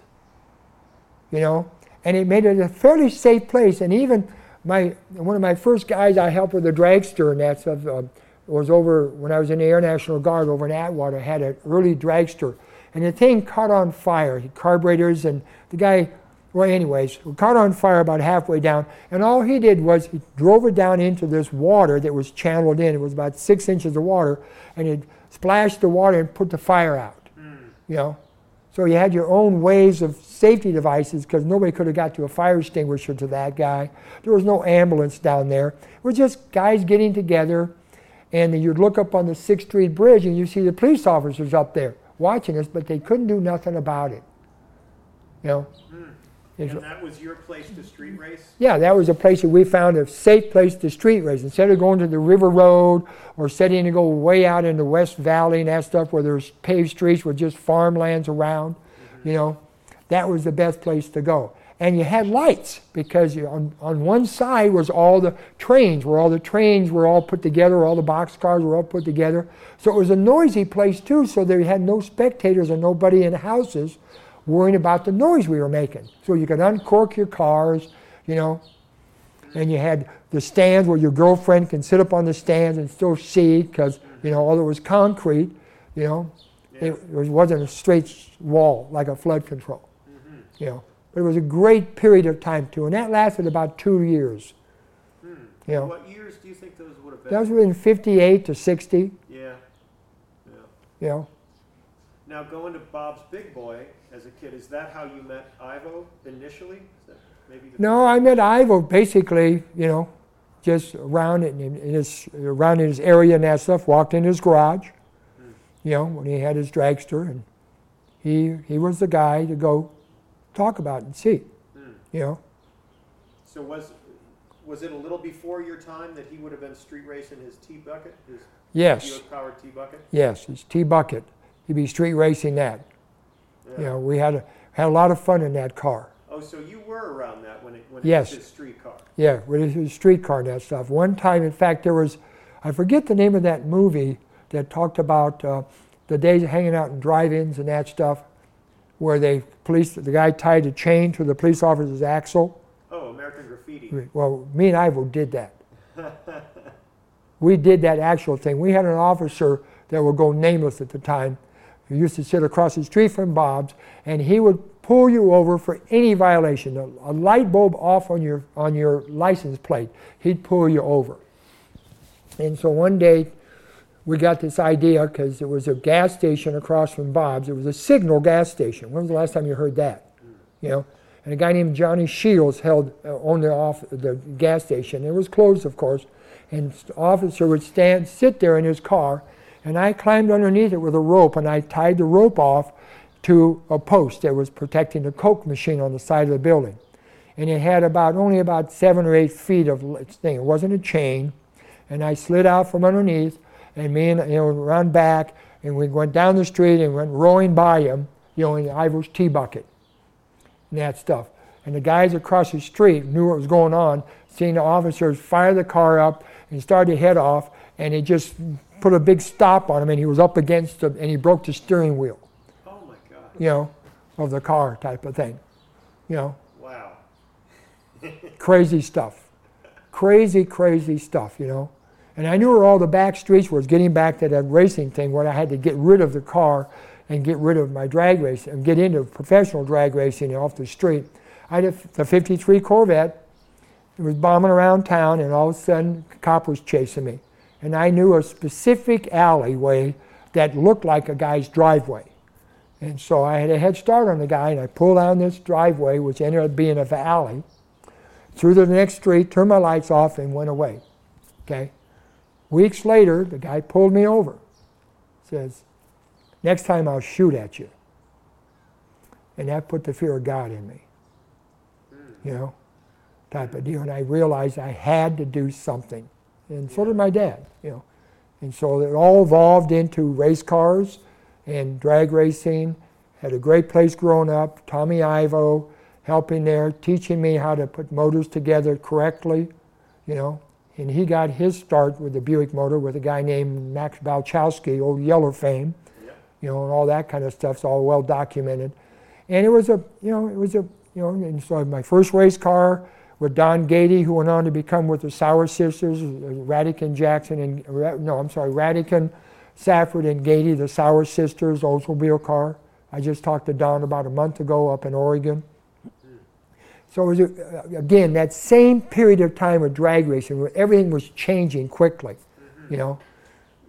you know, and it made it a fairly safe place. And even my one of my first guys I helped with the dragster and that stuff uh, was over when I was in the Air National Guard over in Atwater. Had an early dragster, and the thing caught on fire. Carburetors and the guy. Well, anyways, it caught on fire about halfway down, and all he did was he drove it down into this water that was channeled in. It was about six inches of water, and it splashed the water and put the fire out. Mm. You know, so you had your own ways of safety devices because nobody could have got to a fire extinguisher to that guy. There was no ambulance down there. It was just guys getting together, and you'd look up on the Sixth Street Bridge and you see the police officers up there watching us, but they couldn't do nothing about it. You know. Mm. And that was your place to street race? Yeah, that was a place that we found a safe place to street race. Instead of going to the River Road or setting to go way out in the West Valley and that stuff where there's paved streets with just farmlands around, you know, that was the best place to go. And you had lights because you, on, on one side was all the trains, where all the trains were all put together, all the boxcars were all put together. So it was a noisy place too, so they had no spectators and nobody in houses worrying about the noise we were making. So you could uncork your cars, you know, and you had the stands where your girlfriend can sit up on the stands and still see because, you know, although it was concrete, you know, Yeah. it, was, wasn't a straight wall like a flood control, mm-hmm. you know. But it was a great period of time too, and that lasted about two years. Hmm. You know, What years do you think those would have been? that was within 58 to 60, yeah. Yeah. you know. Now going to Bob's Big Boy as a kid, is that how you met Ivo initially? Is that maybe No, I met Ivo basically, you know, just around in, in his around in his area and that stuff. Walked in his garage, hmm. you know, when he had his dragster, and he he was the guy to go talk about and see, hmm. you know. So was was it a little before your time that he would have been street racing his T bucket, his Yes, Buick powered T bucket? yes, his T bucket. He'd be street racing that. Yeah. You know, we had a, had a lot of fun in that car. Oh, so you were around that when it when Yes. it was his street car. Yeah, with his streetcar and that stuff. One time, in fact, there was, I forget the name of that movie that talked about uh, the days of hanging out in drive-ins and that stuff, where they police the guy tied a chain to the police officer's axle. Oh, American Graffiti. Well, me and Ivo did that. we did that actual thing. We had an officer that would go nameless at the time. He used to sit across the street from Bob's, and he would pull you over for any violation. A, a light bulb off on your on your license plate, he'd pull you over. And so one day, we got this idea because it was a gas station across from Bob's. It was a Signal gas station. When was the last time you heard that? You know, and a guy named Johnny Shields held uh, owned the off the gas station. It was closed, of course, and the officer would stand sit there in his car, and I climbed underneath it with a rope, and I tied the rope off to a post that was protecting the Coke machine on the side of the building, and it had about only about seven or eight feet of thing. It wasn't a chain, and I slid out from underneath, and me and you know ran back, and we went down the street and went rowing by him, you know, in Ivo's T bucket and that stuff. And the guys across the street knew what was going on, seeing the officers fire the car up and start to head off, and it just put a big stop on him, and he was up against him, and he broke the steering wheel, Oh my God! you know, of the car type of thing, you know, Wow. crazy stuff, crazy, crazy stuff, you know. And I knew where all the back streets was, getting back to that racing thing where I had to get rid of the car and get rid of my drag racing and get into professional drag racing off the street. I had a, the 53 Corvette. It was bombing around town, and all of a sudden, a cop was chasing me. And I knew a specific alleyway that looked like a guy's driveway. And so I had a head start on the guy, and I pulled down this driveway, which ended up being a valley, through the next street, turned my lights off, and went away. Okay? Weeks later, the guy pulled me over. Says, next time I'll shoot at you. And that put the fear of God in me. You know, type of deal. And I realized I had to do something. And so did my dad, you know. And so it all evolved into race cars and drag racing. Had a great place growing up. Tommy Ivo helping there, teaching me how to put motors together correctly, you know. And he got his start with the Buick motor with a guy named Max Balchowski, old Yeller fame, you know, and all that kind of stuff's all well documented. And it was a, you know, it was a, you know, and so my first race car with Don Gady, who went on to become with the Sour sisters, Radican Jackson and, no, I'm sorry, Radican, Safford and Gady, the Sour sisters, Oldsmobile car. I just talked to Don about a month ago up in Oregon. So it was, again, that same period of time with drag racing where everything was changing quickly, mm-hmm. you know.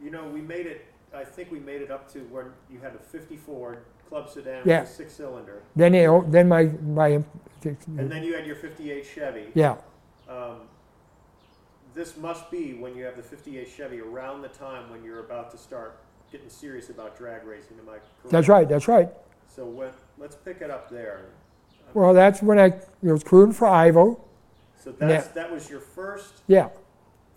You know, we made it, I think we made it up to where you had a 54 club sedan yeah. with a six cylinder. Then, you then my, my. And then you had your 58 Chevy. Yeah. Um, this must be when you have the 58 Chevy around the time when you're about to start getting serious about drag racing. Am I correct? That's right, that's right. So when, let's pick it up there. Well, that's when I was crewing for Ivo. So that's, that was your first yeah.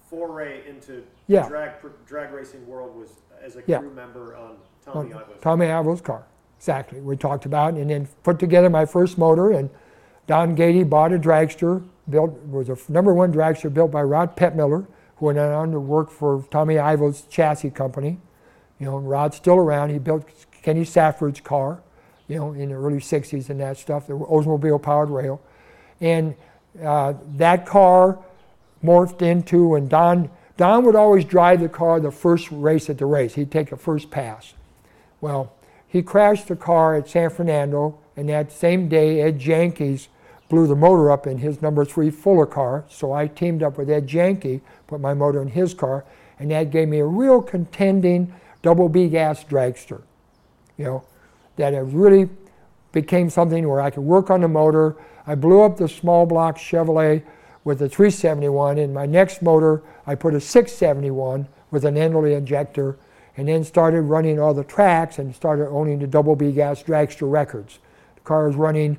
foray into yeah. the drag, drag racing world was as a yeah. crew member on Tommy on Ivo's Tommy Ivo's car. Exactly. We talked about and then put together my first motor and Don Gady bought a dragster, built was a number one dragster built by Rod Peppmuller, who went on to work for Tommy Ivo's chassis company. You know, Rod's still around. He built Kenny Safford's car you know, in the early 60s and that stuff, the Oldsmobile powered rail. And uh, that car morphed into, and Don, Don would always drive the car the first race at the race. He'd take the first pass. Well, he crashed the car at San Fernando, and that same day, Ed Jankeys blew the motor up in his number three Fuller car. So I teamed up with Ed Janke, put my motor in his car, and that gave me a real contending double B gas dragster. You know, that it really became something where I could work on the motor. I blew up the small block Chevrolet with a 371. In my next motor, I put a 671 with an Enderle injector, and then started running all the tracks and started owning the double B gas dragster records. The car was running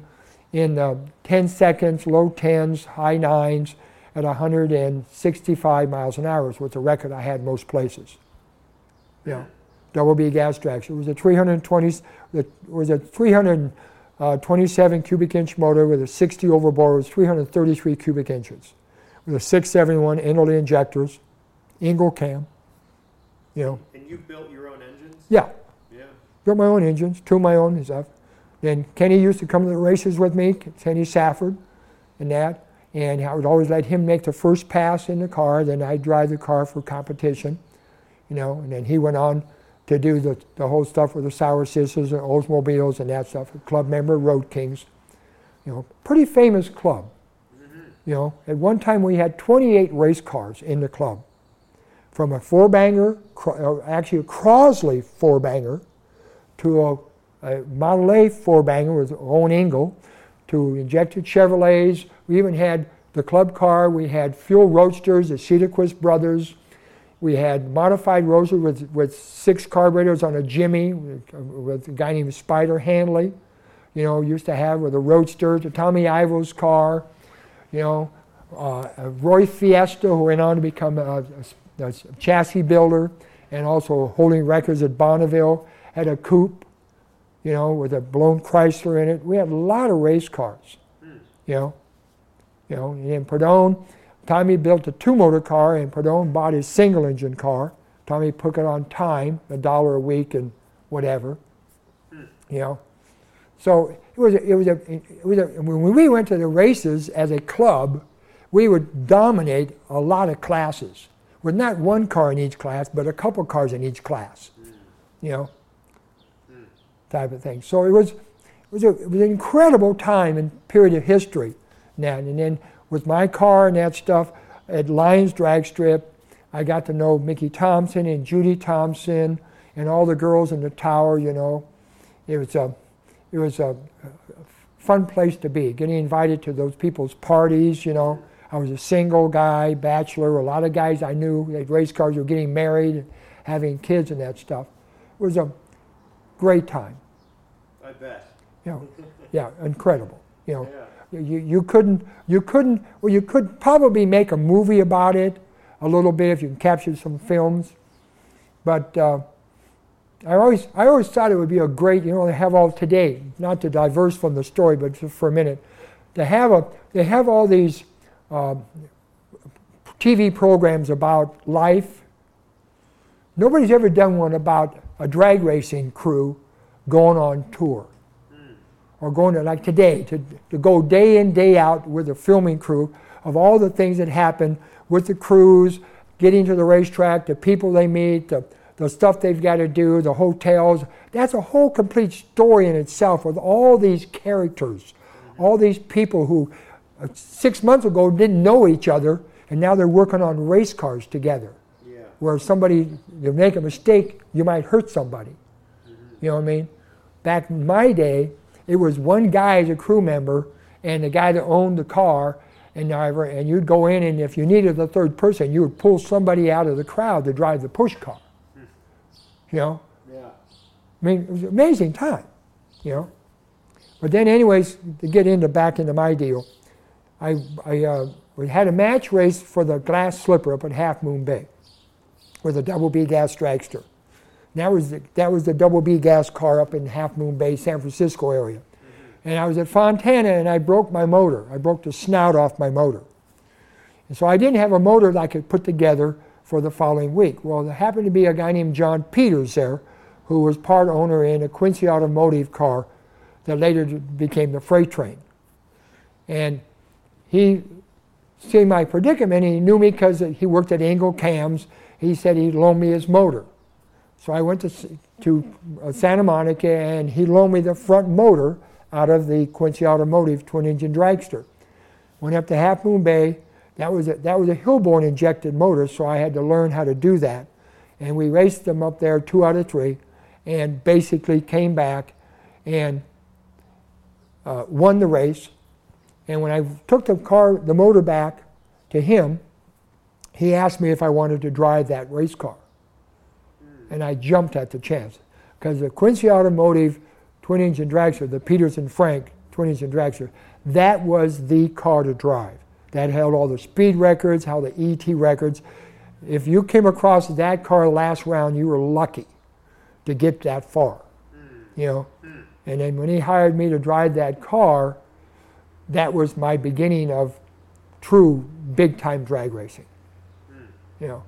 in the 10 seconds, low 10s, high 9s at 165 miles an hour was the record I had most places. Yeah double B gas traction. It was a 320, it was a 327 cubic inch motor with a 60 overbore. It was 333 cubic inches with a 671 Enderle injectors, Engle cam. You know. You built your own engines? Yeah. Yeah. Built my own engines, two of my own and stuff. Then Kenny used to come to the races with me, Kenny Safford, and that. And I would always let him make the first pass in the car. Then I'd drive the car for competition, you know. And then he went on to do the, the whole stuff with the Sauer Sisters and Oldsmobiles and that stuff. A club member, Road Kings. You know, pretty famous club. Mm-hmm. You know, at one time we had 28 race cars in the club. From a four banger, uh, actually a Crosley four banger, to a, a Model A four banger with Owen Engle, to injected Chevrolets. We even had the club car, we had fuel roadsters, the Cedarquist brothers, we had modified Rosa with, with six carburetors on a Jimmy with, a guy named Spider Hanley. You know, used to have with a Roadster, the Tommy Ivo's car. You know, uh, Roy Fjastad, who went on to become a, a, a, chassis builder and also holding records at Bonneville, had a coupe, you know, with a blown Chrysler in it. We had a lot of race cars, you know. You know, and Prudhomme, Tommy built a two motor car and Prudhomme bought his single engine car. Tommy put it on time, a dollar a week and whatever. You know. So it was a, it was a, it was a, when we went to the races as a club, we would dominate a lot of classes with not one car in each class, but a couple cars in each class. Mm. You know, mm. type of thing. So it was, it was, a, it was an incredible time and period of history. Now, and then with my car and that stuff at Lions Drag Strip. I got to know Mickey Thompson and Judy Thompson and all the girls in the tower, you know. It was a, it was a fun place to be, getting invited to those people's parties, you know. I was a single guy, bachelor. A lot of guys I knew that race cars were getting married, having kids, and that stuff. It was a great time. I bet. You know, yeah, incredible. You know, Yeah. you, you couldn't you couldn't well you could probably make a movie about it a little bit if you can capture some films, but uh, I always I always thought it would be a great you know to have all today not to diverse from the story but for a minute to have a they have all these um, TV programs about life. Nobody's ever done one about a drag racing crew going on tour or going to like today to, to go day in day out with a filming crew of all the things that happen with the crews getting to the racetrack the people they meet the, the stuff they've got to do the hotels that's a whole complete story in itself with all these characters all these people who six months ago didn't know each other and now they're working on race cars together Yeah. where somebody you make a mistake you might hurt somebody mm-hmm. you know what i mean back in my day it was one guy as a crew member and the guy that owned the car and driver, and you'd go in and if you needed a third person, you would pull somebody out of the crowd to drive the push car. Hmm. You know, Yeah. I mean, it was an amazing time. You know, but then anyways, to get into back into my deal, I I uh, we had a match race for the glass slipper up at Half Moon Bay with a double B gas dragster. That was the, that was the double B gas car up in Half Moon Bay, San Francisco area. And I was at Fontana and I broke my motor. I broke the snout off my motor. And so I didn't have a motor that I could put together for the following week. Well, there happened to be a guy named John Peters there who was part owner in a Quincy Automotive car that later became the freight train. And he seen my predicament. He knew me because he worked at Engle Cams. He said he'd loan me his motor. So I went to, to uh, Santa Monica and he loaned me the front motor out of the Quincy Automotive twin engine dragster. Went up to Half Moon Bay. That was a, that was a Hilborn injected motor, so I had to learn how to do that. And we raced them up there two out of three and basically came back and uh, won the race. And when I took the car, the motor back to him, he asked me if I wanted to drive that race car. And I jumped at the chance because the Quincy Automotive twin engine dragster, the Peterson Frank twin engine dragster, that was the car to drive. That held all the speed records, held the ET records. If you came across that car last round, you were lucky to get that far. You know? Hmm. Hmm. And then when he hired me to drive that car, that was my beginning of true big time drag racing. You know.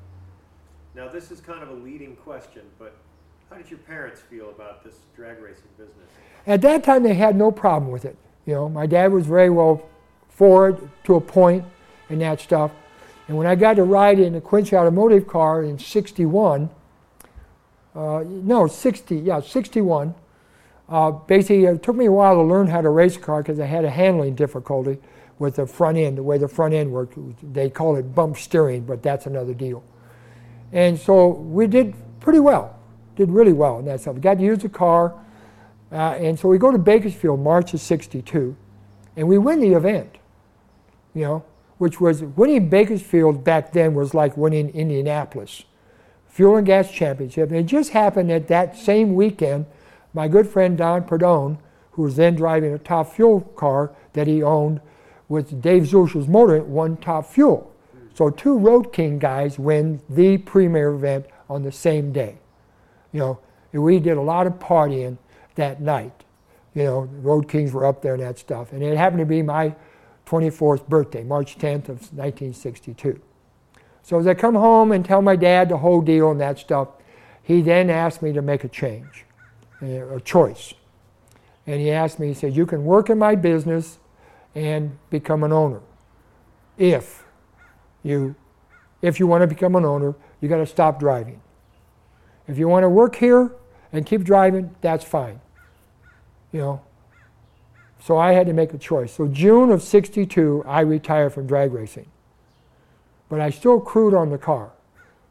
Now, this is kind of a leading question, but how did your parents feel about this drag racing business? At that time, they had no problem with it. You know, my dad was very well for it to a point and that stuff. And when I got to ride in a Quincy Automotive car in 61, uh, no, 60, yeah, 61, uh, basically it took me a while to learn how to race a car because I had a handling difficulty with the front end, the way the front end worked. They call it bump steering, but that's another deal. And so we did pretty well, did really well in that stuff. We got to use the car. Uh, and so we go to Bakersfield, March of 62, and we win the event, you know, which was winning Bakersfield back then was like winning Indianapolis. Fuel and Gas Championship. And it just happened that that same weekend, my good friend Don Prudhomme, who was then driving a top fuel car that he owned with Dave Zeuschel's motor, won top fuel. So two Road King guys win the premier event on the same day. You know, we did a lot of partying that night. You know, Road Kings were up there and that stuff. And it happened to be my 24th birthday, March 10th of 1962. So as I come home and tell my dad the whole deal and that stuff, he then asked me to make a change, Uh, a choice. And he asked me, he said, you can work in my business and become an owner. If you, if you want to become an owner, you got to stop driving. If you want to work here and keep driving, that's fine. You know. So I had to make a choice. So June of 62, I retired from drag racing. But I still crewed on the car.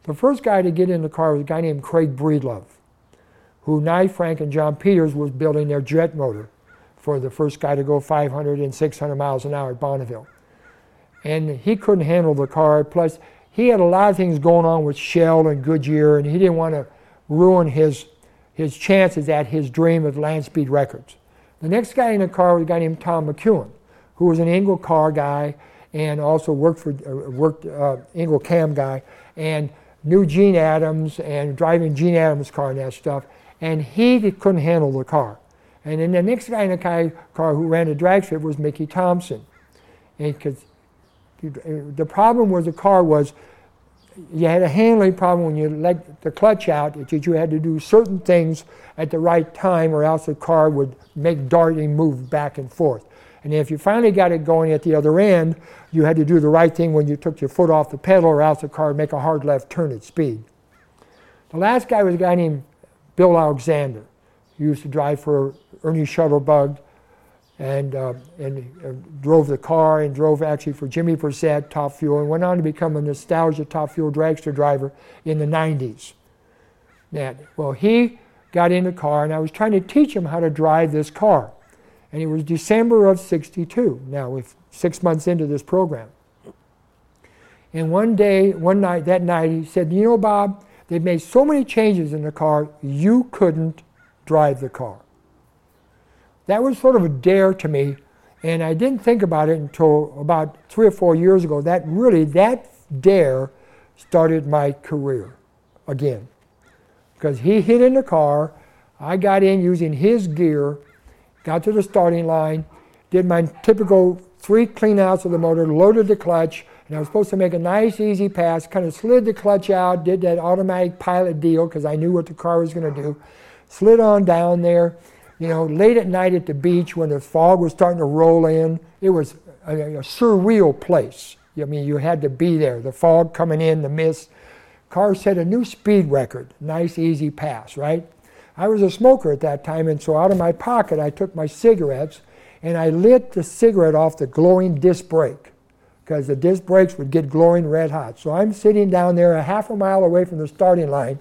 The first guy to get in the car was a guy named Craig Breedlove, who Nye Frank and John Peters was building their jet motor for the first guy to go 500 and 600 miles an hour at Bonneville. and he couldn't handle the car. Plus, he had a lot of things going on with Shell and Goodyear, and he didn't want to ruin his, his chances at his dream of land speed records. The next guy in the car was a guy named Tom McEwen, who was an Engle car guy and also worked for uh, worked uh, Engle Cam guy and knew Gene Adams and driving Gene Adams' car and that stuff. And he couldn't handle the car. And then the next guy in the car who ran the drag strip was Mickey Thompson. And Because the problem with the car was you had a handling problem when you let the clutch out, that you had to do certain things at the right time or else the car would make darting move back and forth. And if you finally got it going at the other end, you had to do the right thing when you took your foot off the pedal or else the car would make a hard left turn at speed. The last guy was a guy named Bill Alexander. He used to drive for Ernie Shuttlebug and, uh, and uh, drove the car and drove actually for Jimmy Brissett, Top Fuel, and went on to become a nostalgia Top Fuel dragster driver in the 90s. That, well, he got in the car, and I was trying to teach him how to drive this car. And it was December of 62, now with six months into this program. And one day, one night, that night, he said, You know, Bob, they've made so many changes in the car, you couldn't drive the car. That was sort of a dare to me, and I didn't think about it until about three or four years ago. That really, that dare started my career again. Because he hit in the car, I got in using his gear, got to the starting line, did my typical three cleanouts of the motor, loaded the clutch, and I was supposed to make a nice, easy pass, kind of slid the clutch out, did that automatic pilot deal because I knew what the car was going to do, slid on down there, you know, late at night at the beach when the fog was starting to roll in, it was a, a surreal place. I mean, you had to be there. The fog coming in, the mist. Car set a new speed record. Nice, easy pass, right? I was a smoker at that time, and so out of my pocket, I took my cigarettes and I lit the cigarette off the glowing disc brake because the disc brakes would get glowing red hot. So I'm sitting down there a half a mile away from the starting line.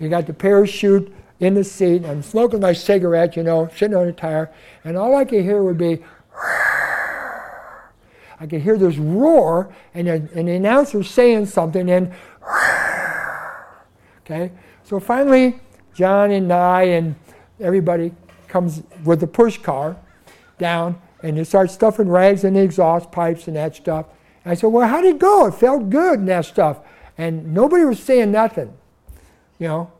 You got the parachute in the seat. I'm smoking my cigarette, you know, sitting on a tire, and all I could hear would be, I could hear this roar, and, a, and the announcer saying something, and okay. So finally, John and I and everybody comes with the push car down, and they start stuffing rags in the exhaust pipes and that stuff. I said, "Well, how did it go? It felt good and that stuff." And nobody was saying nothing, you know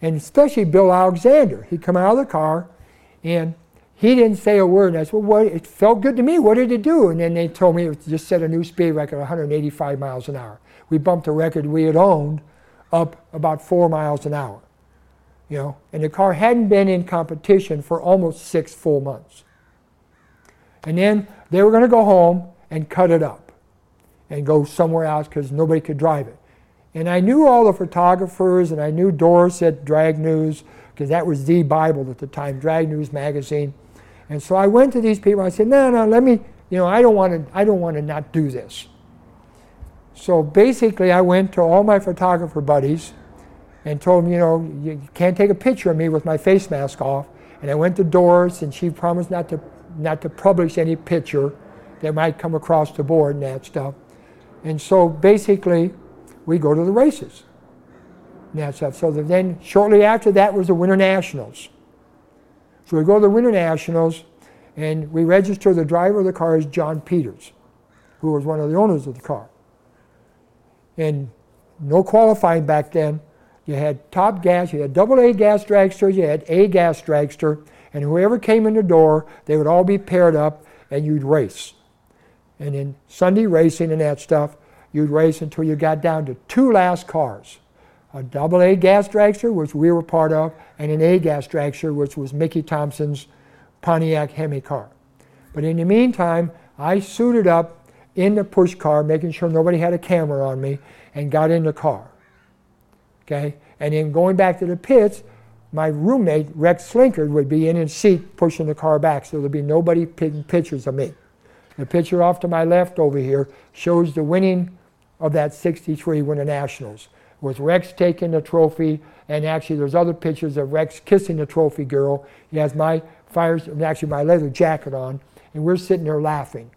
and especially Bill Alexander. He'd come out of the car and he didn't say a word. And I said, well, what, it felt good to me. What did it do? And then they told me it just set a new speed record, 185 miles an hour. We bumped the record we had owned up about four miles an hour. You know, and the car hadn't been in competition for almost six full months. And then they were going to go home and cut it up and go somewhere else because nobody could drive it. And I knew all the photographers, and I knew Doris at Drag News, because that was the Bible at the time, Drag News magazine. And so I went to these people. And I said, "No, no, let me. You know, I don't want to. I don't want to not do this." So basically, I went to all my photographer buddies and told them, you know, you can't take a picture of me with my face mask off. And I went to Doris, and she promised not to not to publish any picture that might come across the board and that stuff. And so basically, we go to the races. And that. So then shortly after that was the Winter Nationals. So we go to the Winter Nationals and we register the driver of the car as John Peters, who was one of the owners of the car. And no qualifying back then. You had top gas, you had double A gas dragster, you had A gas dragster, and whoever came in the door, they would all be paired up and you'd race. And in Sunday racing and that stuff, You'd race until you got down to two last cars a double A gas dragster, which we were part of, and an A gas dragster, which was Mickey Thompson's Pontiac Hemi car. But in the meantime, I suited up in the push car, making sure nobody had a camera on me, and got in the car. Okay? And then going back to the pits, my roommate, Rex Slinkard, would be in his seat pushing the car back, so there'd be nobody taking pictures of me. The picture off to my left over here shows the winning of that 63 Winter Nationals, with Rex taking the trophy, and actually there's other pictures of Rex kissing the trophy girl. He has my fires, actually my leather jacket on, and we're sitting there laughing.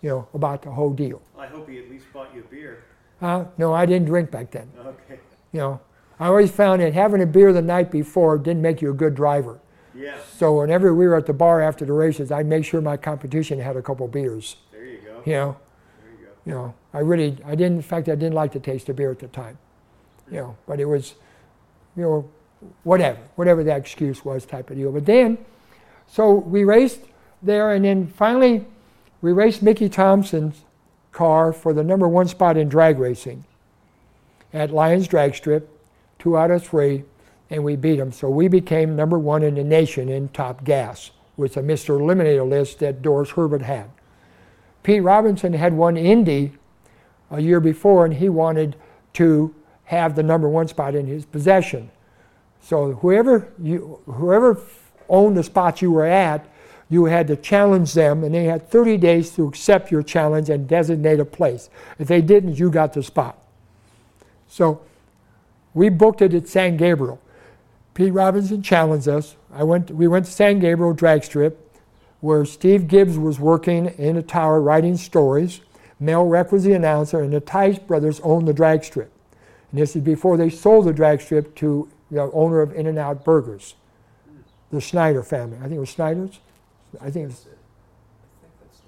you know, about the whole deal. I hope he at least bought you a beer. Uh, no, I didn't drink back then. Okay. You know, I always found that having a beer the night before didn't make you a good driver. Yeah. So whenever we were at the bar after the races, I'd make sure my competition had a couple beers. There you go. You know, There you go. you know, I really, I didn't. In fact, I didn't like the taste of beer at the time. You know, but it was, you know, whatever, whatever that excuse was, type of deal. But then, so we raced there, and then finally, we raced Mickey Thompson's car for the number one spot in drag racing at Lions Drag Strip, two out of three, and we beat them. So we became number one in the nation in top gas with a Mr. Eliminator list that Doris Herbert had. Pete Robinson had won Indy a year before, and he wanted to have the number one spot in his possession. So whoever you, whoever owned the spot you were at, you had to challenge them, and they had 30 days to accept your challenge and designate a place. If they didn't, you got the spot. So we booked it at San Gabriel. Pete Robinson challenged us. I went. We went to San Gabriel drag strip, where Steve Gibbs was working in a tower writing stories. Mel Reck was the announcer, and the Tice brothers owned the drag strip. And this is before they sold the drag strip to the owner of In-N-Out Burgers, the Snyder family. I think it was Snyder's. I think it was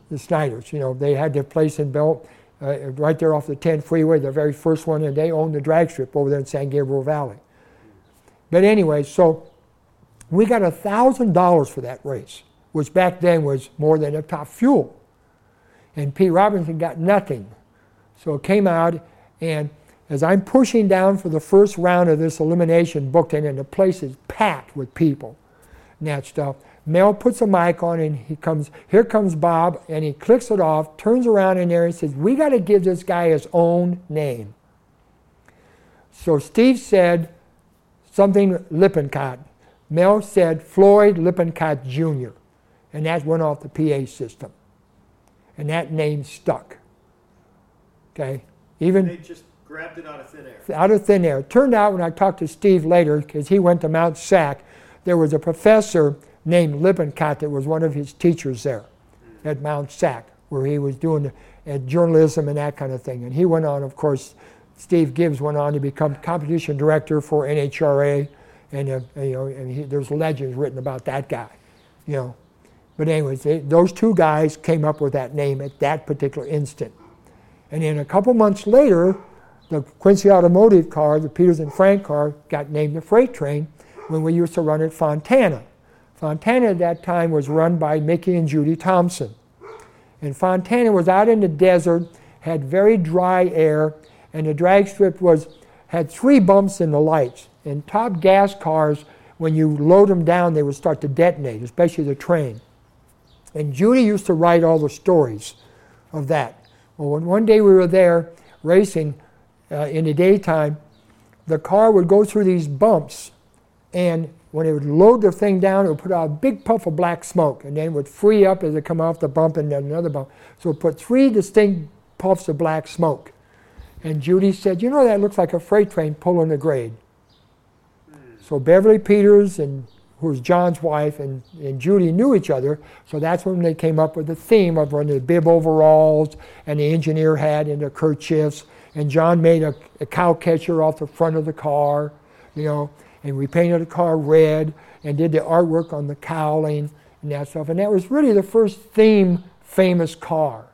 the Snyders. You know, they had their place in Bell, uh, right there off the 10 freeway, the very first one, and they owned the drag strip over there in San Gabriel Valley. But anyway, so we got $1,000 for that race, which back then was more than a top fuel. And Pete Robinson got nothing. So it came out, and as I'm pushing down for the first round of this elimination booked in, and the place is packed with people and that stuff, Mel puts a mic on and he comes, here comes Bob, and he clicks it off, turns around in there and says, We got to give this guy his own name. So Steve said something Lippincott. Mel said Floyd Lippincott Jr., and that went off the PA system. And that name stuck. Okay? Even They just grabbed it out of thin air. out of thin air. It turned out when I talked to Steve later, because he went to Mount Sac, there was a professor named Lippincott that was one of his teachers there at Mount Sac, where he was doing uh, journalism and that kind of thing. And he went on, of course, Steve Gibbs went on to become competition director for NHRA, and uh, you know, and he, there's legends written about that guy, you know. But anyways, they, those two guys came up with that name at that particular instant. And then a couple months later, the Quincy Automotive car, the Peters and Frank car, got named the Freight Train when we used to run at Fontana. Fontana at that time was run by Mickey and Judy Thompson. And Fontana was out in the desert, had very dry air, and the drag strip was had three bumps in the lights. And top gas cars, when you load them down, they would start to detonate, especially the train. And Judy used to write all the stories of that. Well, when one day we were there racing uh, in the daytime, the car would go through these bumps, and when it would load the thing down, it would put out a big puff of black smoke, and then it would free up as it come off the bump and then another bump. So it put three distinct puffs of black smoke. And Judy said, "You know that looks like a freight train pulling a grade." So Beverly Peters and who was John's wife and, and Judy knew each other, so that's when they came up with the theme of running the bib overalls and the engineer hat and the kerchiefs. And John made a, a cow catcher off the front of the car, you know, and we painted the car red and did the artwork on the cowling and that stuff. And that was really the first theme famous car.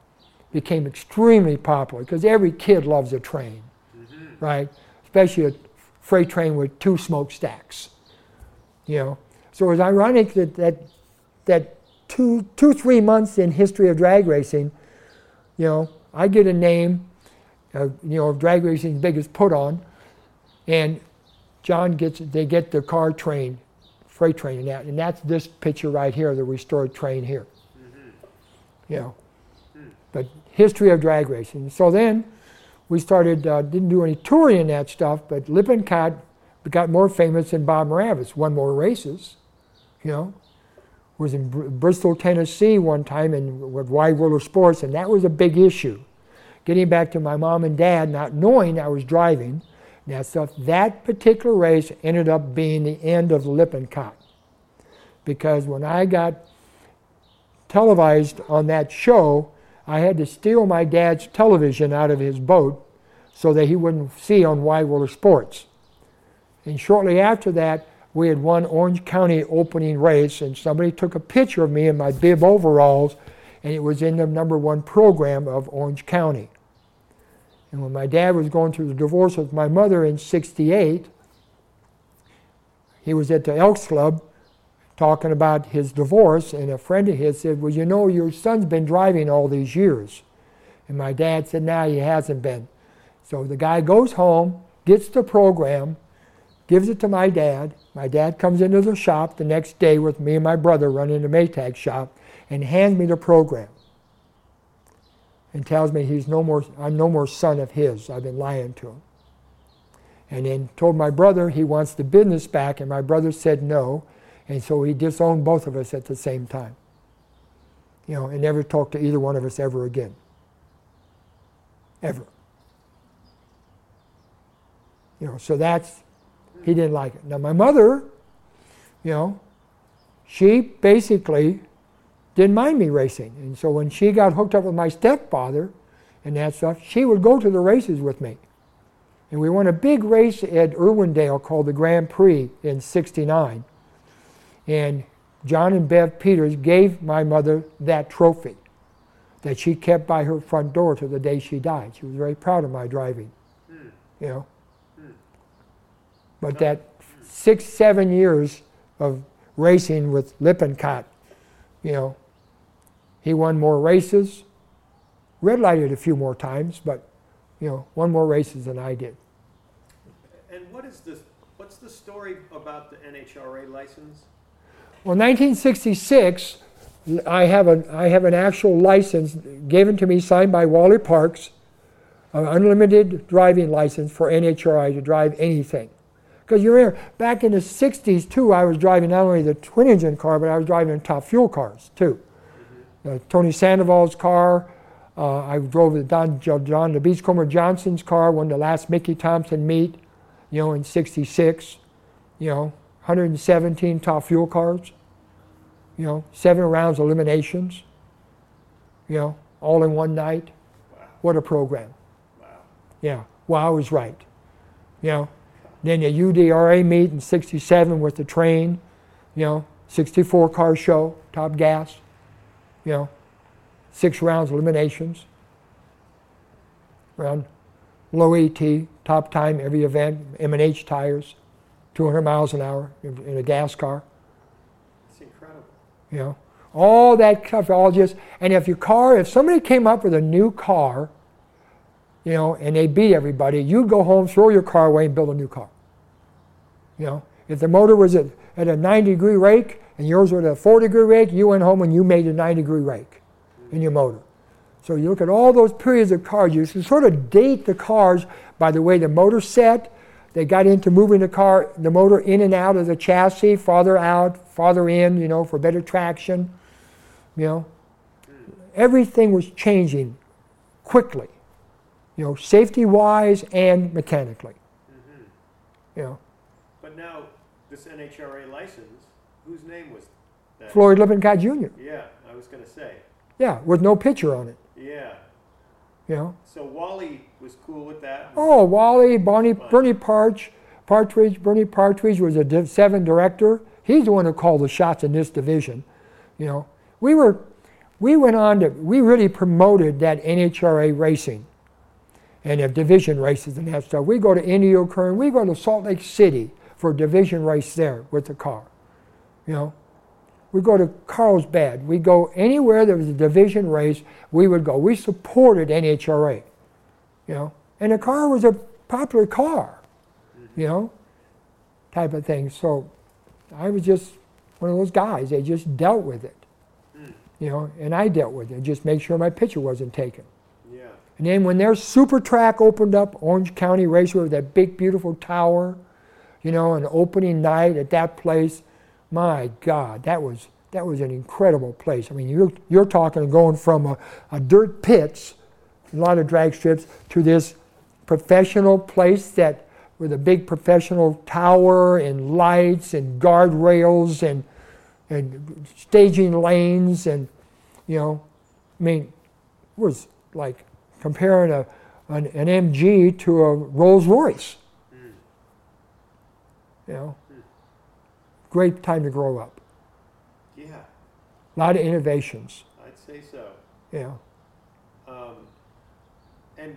Became extremely popular because every kid loves a train, right? Especially a freight train with two smokestacks, you know. So it was ironic that that, that two, two, three months in history of drag racing, you know, I get a name, uh, you know, of drag racing's biggest put on, and John gets, they get the car train, freight train and that, and that's this picture right here, the restored train here. You know, but history of drag racing. So then we started, uh, didn't do any touring in that stuff, but Lippincott got more famous than Bob Muravez, won more races, you know. Was in Br- Bristol, Tennessee one time and with Wide World of Sports, and that was a big issue. Getting back to my mom and dad, not knowing I was driving, that stuff, that particular race ended up being the end of Lippincott. Because when I got televised on that show, I had to steal my dad's television out of his boat so that he wouldn't see on of Sports. And shortly after that, we had won Orange County opening race, and somebody took a picture of me in my bib overalls, and it was in the number one program of Orange County. And when my dad was going through the divorce with my mother in 68, he was at the Elks Club talking about his divorce, and a friend of his said, Well, you know, your son's been driving all these years. And my dad said, No, he hasn't been. So the guy goes home, gets the program, gives it to my dad. My dad comes into the shop the next day with me and my brother running the Maytag shop and hands me the program and tells me he's no more, I'm no more son of his. I've been lying to him. And then told my brother he wants the business back, and my brother said no. And so he disowned both of us at the same time. You know, and never talked to either one of us ever again. Ever. You know, so that's he didn't like it. Now, my mother, you know, she basically didn't mind me racing. And so when she got hooked up with my stepfather and that stuff, she would go to the races with me. And we won a big race at Irwindale called the Grand Prix in 69. And John and Bev Peters gave my mother that trophy that she kept by her front door to the day she died. She was very proud of my driving, mm. you know. But that six, seven years of racing with Lippincott, you know, he won more races, red lighted a few more times, but, you know, won more races than I did. And what is this? What's the story about the NHRA license? Well, 1966, I have, a, I have an actual license given to me, signed by Wally Parks, an unlimited driving license for NHRA to drive anything. Because you remember, back in the 60s, too, I was driving not only the twin engine car, but I was driving top fuel cars, too. Uh, Tony Sandoval's car. Uh, I drove the Don, John the Beachcomber Johnson's car, won the last Mickey Thompson meet, you know, in 66. You know, 117 top fuel cars. You know, seven rounds eliminations. You know, all in one night. Wow. What a program. Wow. Yeah. Well, I was right. You know, then the UDRA meet in 67 with the train, you know, 64 car show, top gas, you know, six rounds eliminations, around low ET, top time every event, M&H tires, 200 miles an hour in, a gas car. It's incredible. You know, all that stuff, all just, and if your car, if somebody came up with a new car, you know, and they beat everybody, you'd go home, throw your car away, and build a new car. You know, if the motor was at, at a 90 degree rake and yours was at a 4 degree rake, you went home and you made a 90 degree rake in your motor. So you look at all those periods of cars, you can sort of date the cars by the way the motor set. They got into moving the car, the motor in and out of the chassis, farther out, farther in, you know, for better traction. You know, everything was changing quickly, you know, safety wise and mechanically. Mm-hmm. You know, But now, this NHRA license, whose name was that? Floyd Lippincott Jr. Yeah, I was going to say. Yeah, with no picture on it. Yeah. You know? So Wally was cool with that? Oh, Wally, Bonnie, Bernie Parch, Partridge, Bernie Partridge was a Div 7 director. He's the one who called the shots in this division. You know, we were, we went on to, we really promoted that NHRA racing and the division races and that stuff. We go to Inyokern, we go to Salt Lake City for a division race there with the car. You know, we go to Carlsbad. We go anywhere there was a division race, we would go. We supported NHRA, you know, and the car was a popular car, you know, type of thing. So I was just one of those guys. They just dealt with it, you know, and I dealt with it. Just make sure my picture wasn't taken. Yeah. And then when their super track opened up, Orange County Raceway, with that big, beautiful tower, you know, an opening night at that place. My God, that was that was an incredible place. I mean, you're you're talking going from a, a dirt pits, a lot of drag strips, to this professional place that with a big professional tower and lights and guardrails and and staging lanes and you know, I mean, it was like comparing a, an, an MG to a Rolls Royce. Mm. You know, great time to grow up. Yeah, A lot of innovations. I'd say so. Yeah. Um, and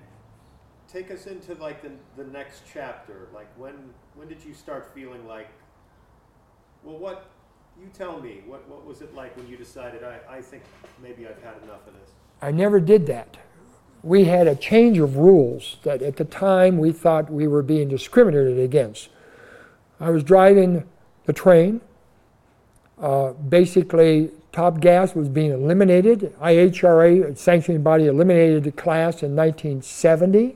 take us into like the, the next chapter. Like when when did you start feeling like, well, what? You tell me. What what was it like when you decided I, I think maybe I've had enough of this? I never did that. We had a change of rules that at the time we thought we were being discriminated against. I was driving the train. Uh, basically, top gas was being eliminated. IHRA, sanctioning body, eliminated the class in 1970.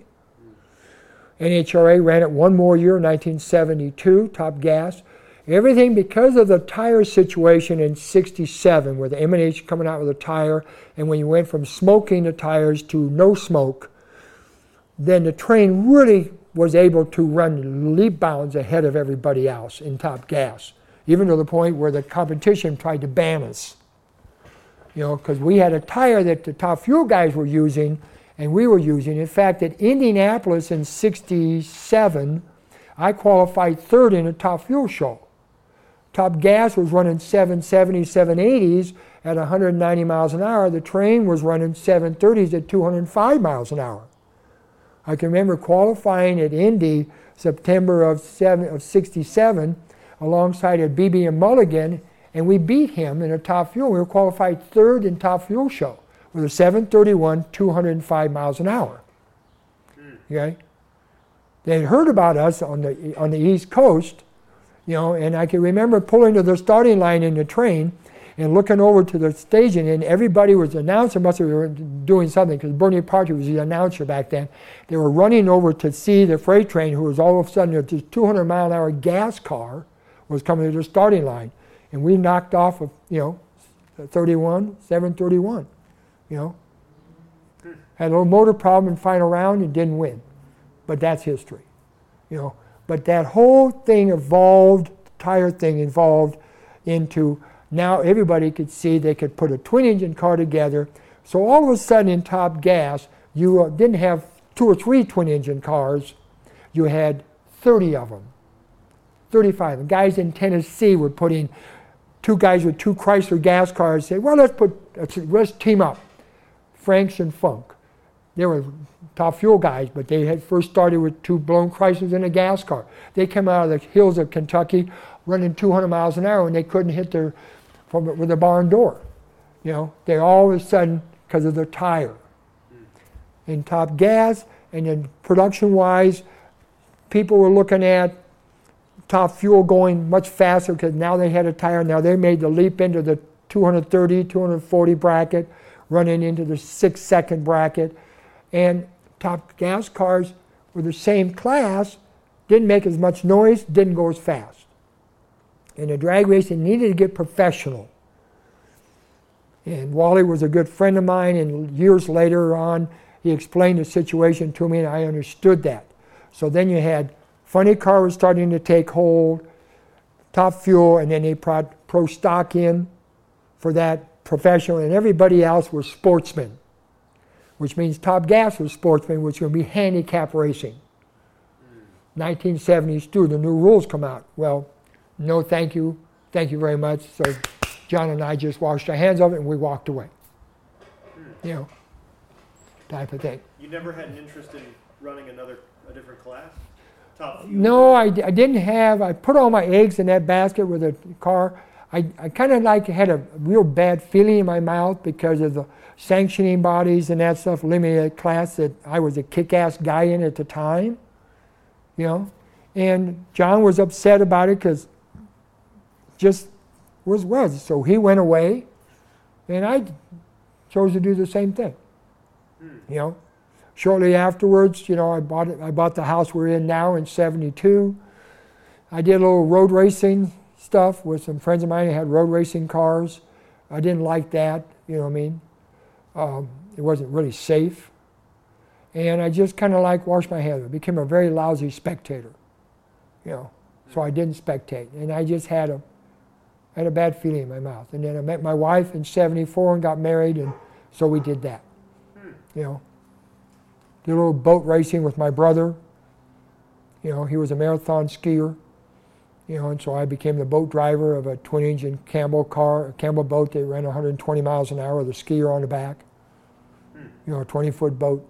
NHRA ran it one more year, 1972, top gas. Everything because of the tire situation in 67, where the M&H coming out with a tire, and when you went from smoking the tires to no smoke, then the train really was able to run leap bounds ahead of everybody else in top gas, even to the point where the competition tried to ban us. You know, because we had a tire that the top fuel guys were using and we were using. In fact, at Indianapolis in 67, I qualified third in a top fuel show. Top gas was running 770s, 780s at 190 miles an hour. The train was running 730s at 205 miles an hour. I can remember qualifying at Indy September of, seven, of 67 alongside a Beebe and Mulligan, and we beat him in a top fuel. We were qualified third in top fuel show with a 731, 205 miles an hour. Hmm. Okay? They had heard about us on the, on the East Coast, you know, and I can remember pulling to the starting line in the train and looking over to the staging, and everybody was announcer must have been doing something because Bernie Partridge was the announcer back then. They were running over to see the freight train, who was all of a sudden a 200 mile an hour gas car was coming to the starting line, and we knocked off of you know 31, 731, you know. Had a little motor problem in final round and didn't win, but that's history, you know. But that whole thing evolved, tire thing evolved into now everybody could see they could put a twin engine car together. So all of a sudden in Top Gas, you uh, didn't have two or three twin engine cars, you had 30 of them, 35. The guys in Tennessee were putting two guys with two Chrysler gas cars, say, well, let's put, let's, let's team up. Franks and Funk. They were top fuel guys, but they had first started with two blown Chryslers and a gas car. They came out of the hills of Kentucky running 200 miles an hour and they couldn't hit their from it with their barn door. You know, they all of a sudden because of their tire. In top gas and then production wise, people were looking at top fuel going much faster because now they had a tire. Now they made the leap into the 230, 240 bracket, running into the six second bracket. And top gas cars were the same class, didn't make as much noise, didn't go as fast. And the drag racing needed to get professional. And Wally was a good friend of mine, and years later on, he explained the situation to me, and I understood that. So then you had funny car was starting to take hold, top fuel, and then they brought pro stock in for that professional, and everybody else was sportsmen, which means top gas was sportsmen, which would be handicap racing. 1970s too, the new rules come out. Well, no thank you, thank you very much. So John and I just washed our hands of it and we walked away. You know, type of thing. You never had an interest in running another a different class? Top? No, I, I didn't have. I put all my eggs in that basket with a car. I, I kind of like had a real bad feeling in my mouth because of the sanctioning bodies and that stuff limited class that I was a kick-ass guy in at the time. You know, and John was upset about it because just was was. So he went away, and I chose to do the same thing. You know, shortly afterwards, you know, I bought it, I bought the house we're in now in '72. I did a little road racing stuff with some friends of mine who had road racing cars. I didn't like that. You know what I mean? Um, it wasn't really safe. And I just kind of like washed my hands. I became a very lousy spectator. You know, so I didn't spectate, and I just had a had a bad feeling in my mouth. And then I met my wife in '74 and got married, and so we did that. You know, did a little boat racing with my brother. You know, he was a marathon skier. You know, and so I became the boat driver of a twin-engine Campbell car, a Campbell boat that ran 120 miles an hour with a skier on the back. You know, a 20-foot boat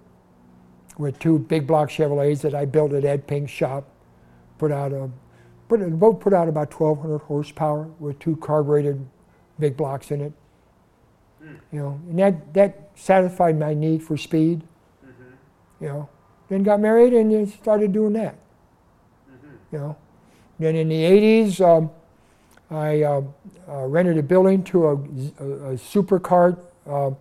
with two big block Chevrolets that I built at Ed Pink's shop. Put out a, put the boat put out about 1,200 horsepower with two carbureted big blocks in it. You know, and that that satisfied my need for speed. You know, then got married and then started doing that. You know, then in the 80s, um, I uh, uh, rented a building to a, a, a super cart, uh,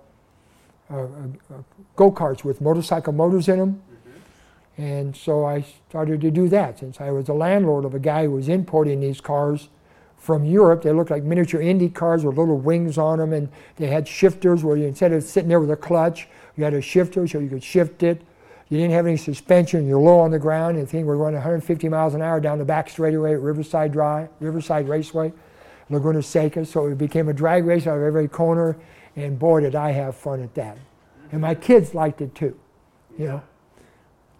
go karts with motorcycle motors in them. And so I started to do that since I was the landlord of a guy who was importing these cars from Europe. They looked like miniature Indy cars with little wings on them, and they had shifters where you, instead of sitting there with a clutch, you had a shifter so you could shift it. You didn't have any suspension. You're low on the ground, and the thing would run 150 miles an hour down the back straightaway at Riverside Drive, Riverside Raceway, Laguna Seca. So it became a drag race out of every corner, and boy, did I have fun at that. And my kids liked it too. You know,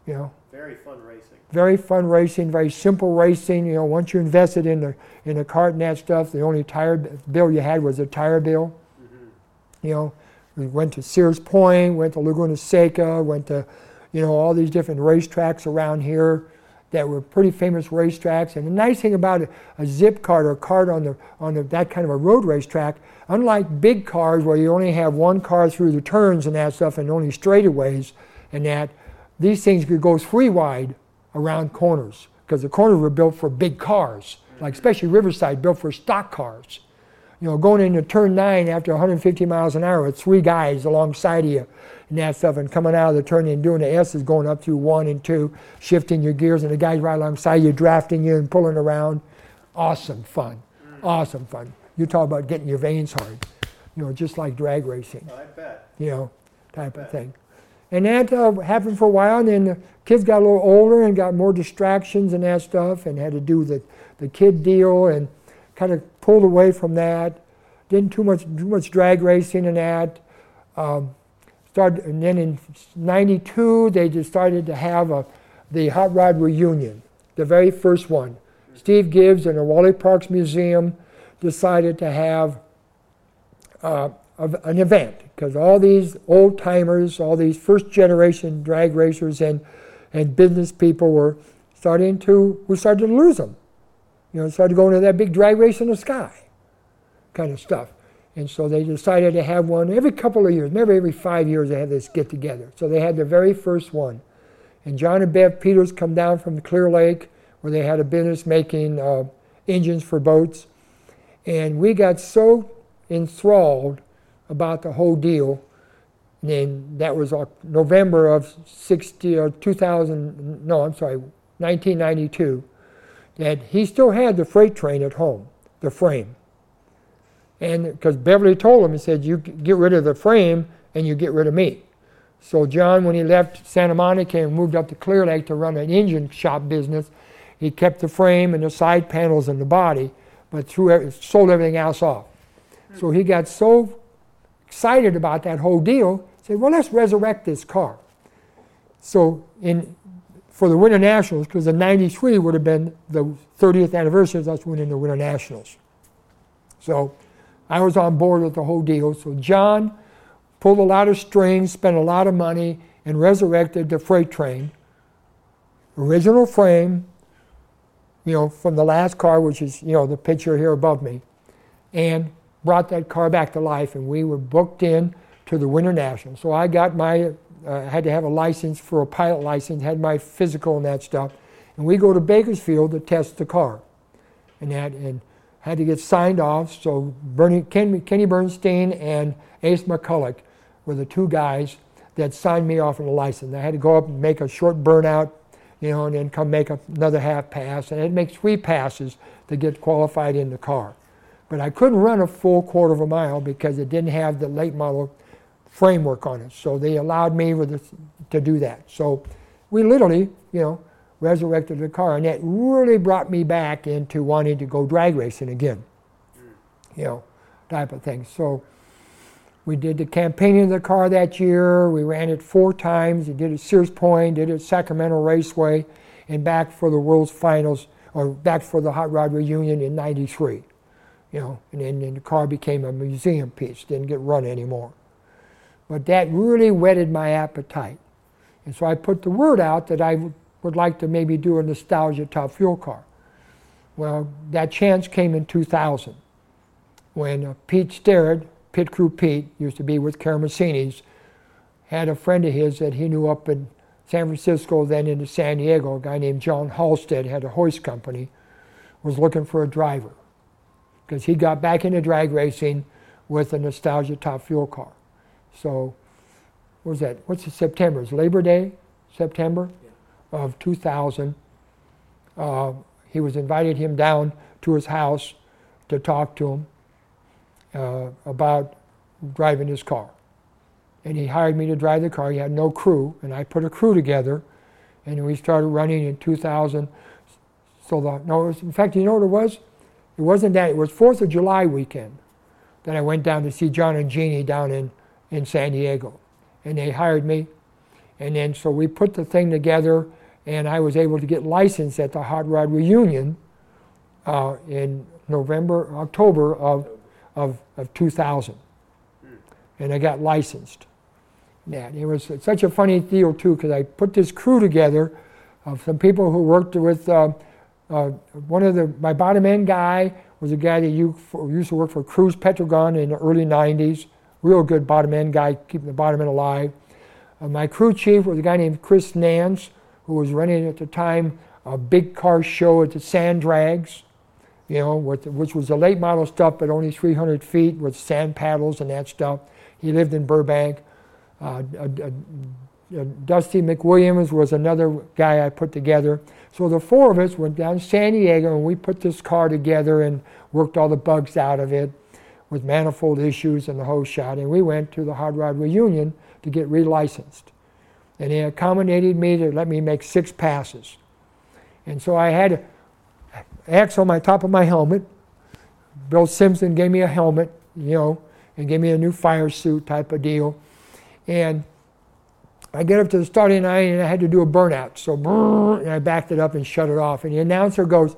you know. Very fun racing. Very fun racing, very simple racing. You know, once you invested in the in the cart and that stuff, the only tire bill you had was a tire bill. Mm-hmm. You know, we went to Sears Point, went to Laguna Seca, went to, you know, all these different racetracks around here that were pretty famous racetracks. And the nice thing about a, a zip cart or a cart on the on the, that kind of a road racetrack, unlike big cars where you only have one car through the turns and that stuff and only straightaways and that, these things could go three wide around corners because the corners were built for big cars, like especially Riverside, built for stock cars. You know, going into turn nine after 150 miles an hour with three guys alongside of you and that stuff, and coming out of the turn and doing the S's going up through one and two, shifting your gears, and the guys right alongside you drafting you and pulling around. Awesome fun. Awesome fun. You talk about getting your veins hard. You know, just like drag racing. I bet. You know, type of thing. And that uh, happened for a while, and then the kids got a little older and got more distractions and that stuff, and had to do the, the kid deal, and kind of pulled away from that. Didn't too much too much drag racing and that. Um, started, and then in '92 they started to have a, the hot rod reunion, the very first one. Steve Gibbs and the Wally Parks Museum decided to have uh, an event because all these old timers, all these first generation drag racers and, and business people were starting to, we started to lose them. You know, started going to that big drag race in the sky kind of stuff. And so they decided to have one every couple of years, maybe every five years they had this get together. So they had their very first one. And John and Bev Peters come down from the Clear Lake where they had a business making uh, engines for boats. And we got so enthralled about the whole deal. And that was uh, November of 60 uh, or 2000, no, I'm sorry, 1992, that he still had the freight train at home, the frame. And because Beverly told him, he said, You get rid of the frame and you get rid of me. So John, when he left Santa Monica and moved up to Clear Lake to run an engine shop business, he kept the frame and the side panels and the body, but threw, sold everything else off. So he got so excited about that whole deal, said, well, let's resurrect this car. So in, for the Winter Nationals, because the 93 would have been the 30th anniversary of us winning the Winter Nationals. So I was on board with the whole deal. So John pulled a lot of strings, spent a lot of money, and resurrected the freight train. Original frame, you know, from the last car, which is, you know, the picture here above me. And brought that car back to life, and we were booked in to the Winter National. So I got my, uh, had to have a license for a pilot license, had my physical and that stuff, and we go to Bakersfield to test the car, and that and had to get signed off. So Bernie, Ken, Kenny Bernstein and Ace McCulloch were the two guys that signed me off on the license. I had to go up and make a short burnout, you know, and then come make another half pass, and I had to make three passes to get qualified in the car. But I couldn't run a full quarter of a mile because it didn't have the late model framework on it. So they allowed me to do that. So we literally, you know, resurrected the car, and that really brought me back into wanting to go drag racing again. Hmm. You know, type of thing. So We did the campaigning of the car that year. We ran it four times. We did it at Sears Point, did it at Sacramento Raceway, and back for the World's Finals, or back for the Hot Rod Reunion in 93. You know, and then the car became a museum piece, didn't get run anymore. But that really whetted my appetite. And so I put the word out that I would like to maybe do a nostalgia top fuel car. Well, that chance came in 2000 when uh, Pete Starrett, Pit Crew Pete, used to be with Karamesines, had a friend of his that he knew up in San Francisco, then into San Diego, a guy named John Halstead, had a hoist company, was looking for a driver because he got back into drag racing with a nostalgia top fuel car. So, what was that? What's the September? It's Labor Day, September yeah. of 2000. Uh, he was invited him down to his house to talk to him uh, about driving his car. And he hired me to drive the car. He had no crew, and I put a crew together, and we started running in 2000. So the no, was, in fact, you know what it was? It wasn't that. It was Fourth of July weekend that I went down to see John and Jeannie down in in San Diego, and they hired me, and then so we put the thing together, and I was able to get licensed at the Hot Rod Reunion uh, in November, October of of, of 2000. And I got licensed. Yeah, it was such a funny deal, too, because I put this crew together of some people who worked with uh, uh, one of the, my bottom end guy was a guy that used to work for Cruz Pedregon in the early 90s. Real good bottom end guy, keeping the bottom end alive. Uh, my crew chief was a guy named Chris Nance, who was running at the time a big car show at the Sand Drags you know, with, which was the late model stuff, but only 300 feet with sand paddles and that stuff. He lived in Burbank. Uh, Dusty McWilliams was another guy I put together. So the four of us went down to San Diego and we put this car together and worked all the bugs out of it with manifold issues and the whole shot. And we went to the Hot Rod Reunion to get relicensed. And they accommodated me to let me make six passes. And so I had X on my top of my helmet. Bill Simpson gave me a helmet, you know, and gave me a new fire suit type of deal. And I get up to the starting line and I had to do a burnout. So and I backed it up and shut it off. And the announcer goes,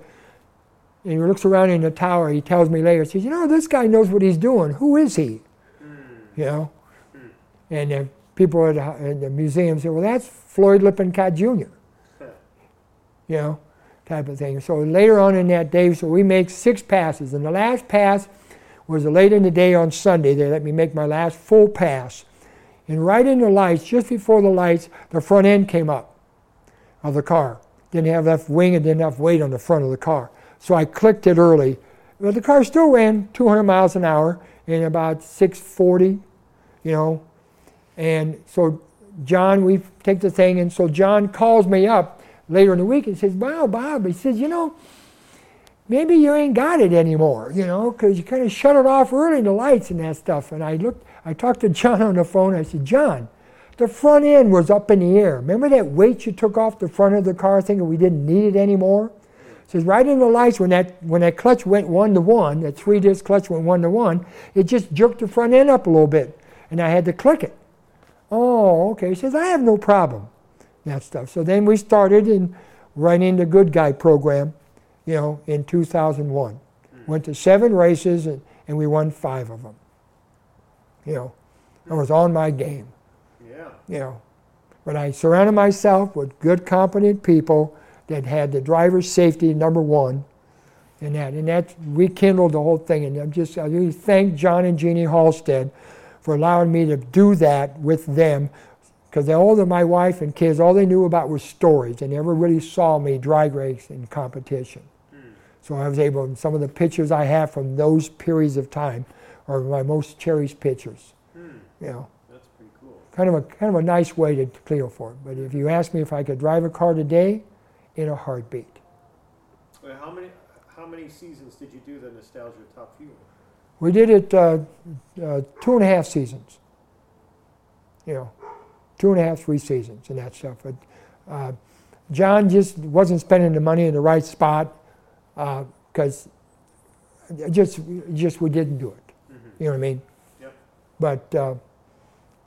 and he looks around in the tower. He tells me later, he says, You know, this guy knows what he's doing. Who is he? Mm. You know? Mm. And the people at the, at the museum say, Well, that's Floyd Lippincott Jr. you know? type of thing. So later on in that day, so we make six passes. And the last pass was late in the day on Sunday. They let me make my last full pass. And right in the lights, just before the lights, the front end came up of the car. Didn't have enough wing and didn't weight on the front of the car. So I clicked it early. But the car still ran 200 miles an hour in about 640, you know. And so John, we take the thing, and so John calls me up later in the week and says, Wow, Bob, he says, you know, maybe you ain't got it anymore, you know, because you kind of shut it off early, in the lights and that stuff. And I looked, I talked to John on the phone. I said, John, the front end was up in the air. Remember that weight you took off the front of the car thinking we didn't need it anymore? says right in the lights when that when that clutch went one to one, that three disc clutch went one to one, it just jerked the front end up a little bit, and I had to click it. Oh, okay. He says I have no problem that stuff. So then we started in running the good guy program, you know, in 2001. Mm. Went to seven races and, and we won five of them. You know, I was on my game. Yeah. You know, but I surrounded myself with good, competent people that had the driver's safety number one, and that and that rekindled the whole thing. And I'm just I really thank John and Jeannie Halstead for allowing me to do that with them because all of my wife and kids, all they knew about was stories. They never really saw me drag race in competition. Mm. So I was able, some of the pictures I have from those periods of time are my most cherished pictures. Mm. You know. That's pretty cool. Kind of a kind of a nice way to clear for it. But if you ask me if I could drive a car today, in a heartbeat. Wait, how many how many seasons did you do the Nostalgia Top Fuel? We did it uh, uh, two and a half seasons. You know, two and a half, three seasons and that stuff. But uh, John just wasn't spending the money in the right spot because uh, just just we didn't do it. You know what I mean? Yep. But uh,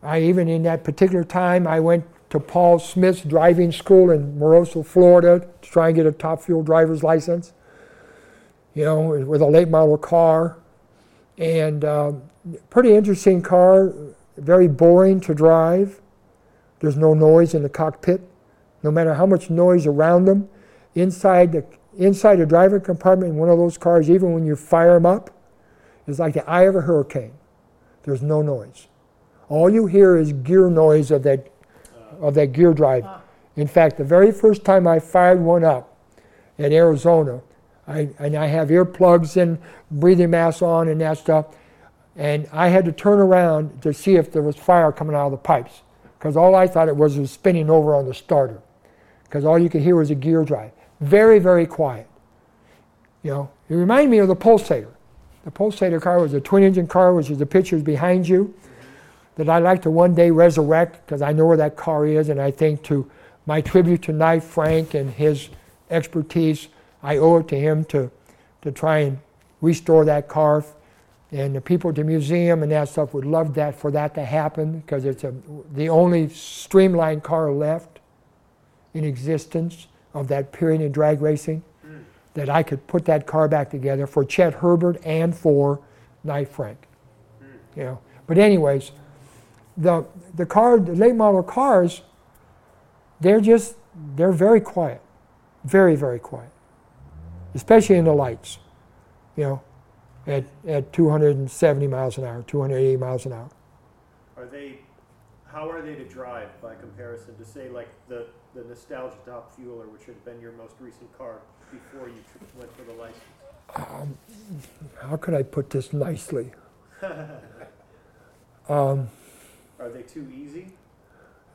I even in that particular time, I went to Paul Smith's driving school in Moroso, Florida, to try and get a top fuel driver's license. You know, with a late model car, and uh, pretty interesting car. Very boring to drive. There's no noise in the cockpit, no matter how much noise around them. Inside the inside the driver compartment in one of those cars, even when you fire them up, is like the eye of a hurricane. There's no noise. All you hear is gear noise of that of that gear drive. Ah. In fact, the very first time I fired one up in Arizona, I, and I have earplugs and breathing masks on and that stuff, and I had to turn around to see if there was fire coming out of the pipes, because all I thought it was was spinning over on the starter, because all you could hear was a gear drive. Very, very quiet. You know, it reminded me of the Pulsator. The Pulsator car was a twin-engine car, which is the pictures behind you that I'd like to one day resurrect because I know where that car is, and I think to my tribute to Nye Frank and his expertise, I owe it to him to, to try and restore that car. And the people at the museum and that stuff would love that for that to happen because it's a, the only streamlined car left in existence of that period in drag racing. That I could put that car back together for Chet Herbert and for Nye Frank. You know. But anyways, the, the car, the late model cars, they're just, they're very quiet. Very, very quiet. Especially in the lights, you know, at, at 270 miles an hour, 280 miles an hour. Are they, how are they to drive by comparison to say like the, the Nostalgia Top Fueler, which had been your most recent car before you went for the license? Um, how could I put this nicely? um, are they too easy?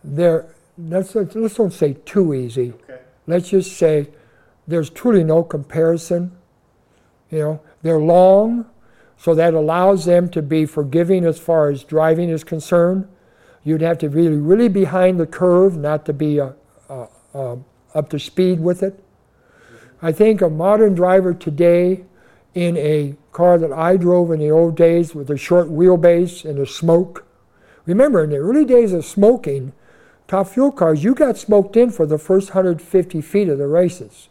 They're, let's, let's don't say too easy. Okay. Let's just say there's truly no comparison. You know, they're long, so that allows them to be forgiving as far as driving is concerned. You'd have to really, really behind the curve, not to be uh, uh, uh, up to speed with it. I think a modern driver today in a car that I drove in the old days with a short wheelbase and a smoke, Remember, in the early days of smoking, top fuel cars, you got smoked in for the first 150 feet of the races.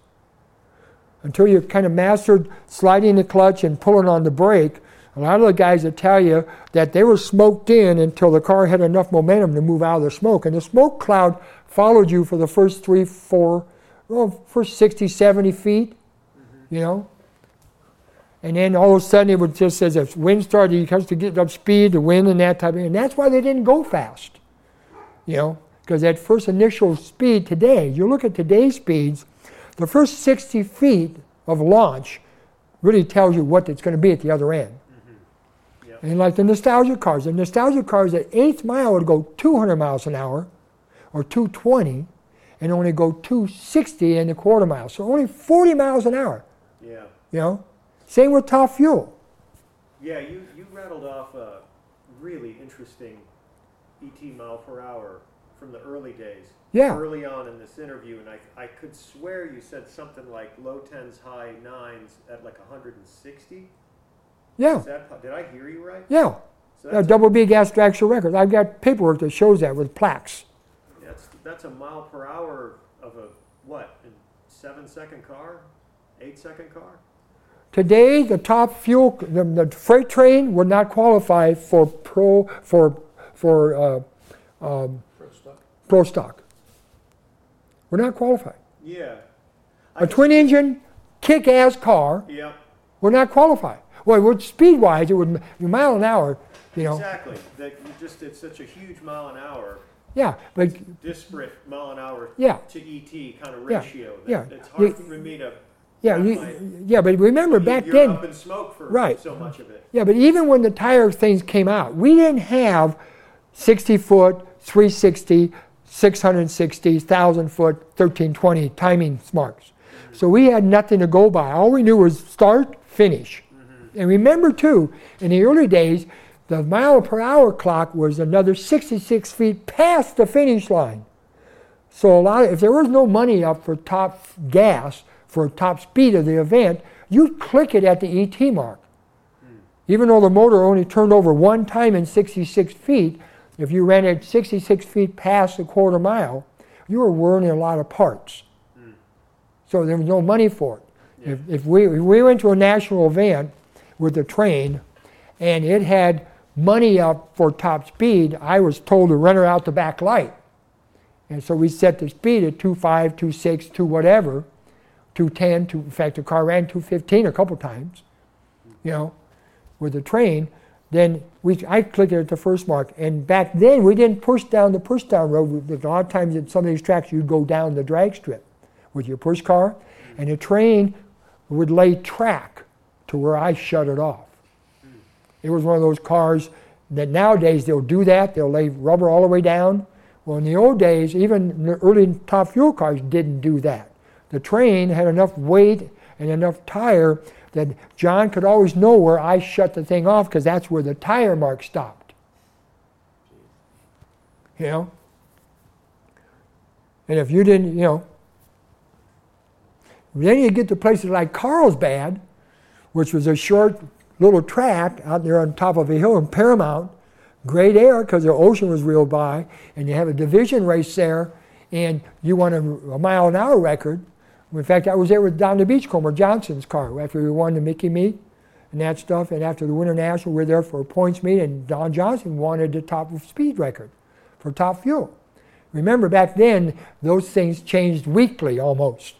Until you kind of mastered sliding the clutch and pulling on the brake, a lot of the guys that tell you that they were smoked in until the car had enough momentum to move out of the smoke. And the smoke cloud followed you for the first three, four, well, for 60, 70 feet, mm-hmm. you know. And then all of a sudden it would just as if wind started, you have to get up speed, the wind and that type of thing. And that's why they didn't go fast. You know, because that first initial speed today, you look at today's speeds, the first 60 feet of launch really tells you what it's going to be at the other end. Mm-hmm. Yep. And like the nostalgia cars, the nostalgia cars at eighth mile would go 200 miles an hour or 220 and only go 260 in the quarter mile. So only 40 miles an hour. Yeah. You know? Same with top fuel. Yeah, you, you rattled off a really interesting ET mile per hour from the early days. Yeah. Early on in this interview, and I, I could swear you said something like low tens, high nines at like 160. Yeah. That, did I hear you right? Yeah. So double B gas drag show records. I've got paperwork that shows that with plaques. That's that's a mile per hour of a what? A seven second car, eight second car. Today, the top fuel, the, the freight train would not qualify for pro for for uh, um, pro, stock. pro stock. We're not qualified. Yeah. A twin engine, kick ass car. Yeah. We're not qualified. Well, would speed wise, it would mile an hour. You know. Exactly. That you just it's such a huge mile an hour. Yeah, but disparate mile an hour yeah. to ET kind of ratio. Yeah, yeah. It's hard for me to yeah, you, yeah, but remember back you're then. Up in smoke for right. so much of it. Yeah, but even when the tire things came out, we didn't have 60 foot, 360, 660, 1,000 foot, 1320 timing marks. Mm-hmm. So we had nothing to go by. All we knew was start, finish. Mm-hmm. And remember, too, in the early days, the mile per hour clock was another 66 feet past the finish line. So a lot of, if there was no money up for top gas, for top speed of the event, you'd click it at the ET mark. Even though the motor only turned over one time in 66 feet, if you ran it 66 feet past a quarter mile, you were wearing a lot of parts. Mm. So there was no money for it. Yeah. If, if, we, if we went to a national event with a train and it had money up for top speed, I was told to run her out the back light. And so we set the speed at 2.5, 2.6, 2 whatever, 210, 2, in fact, the car ran 215 a couple times, you know, with the train. Then we, I clicked it at the first mark. And back then, we didn't push down the push down road. A lot of times at some of these tracks, you'd go down the drag strip with your push car, and the train would lay track to where I shut it off. It was one of those cars that nowadays they'll do that. They'll lay rubber all the way down. Well, in the old days, even the early top fuel cars didn't do that. The train had enough weight and enough tire that John could always know where I shut the thing off because that's where the tire mark stopped. You know? And if you didn't, you know, then you get to places like Carlsbad, which was a short little track out there on top of a hill in Paramount, great air because the ocean was real by, and you have a division race there, and you want a, a mile an hour record. In fact, I was there with Don the Beachcomber Johnson's car after we won the Mickey meet and that stuff. And after the Winter National, we were there for a points meet, and Don Johnson wanted the top of speed record for top fuel. Remember, back then, those things changed weekly almost.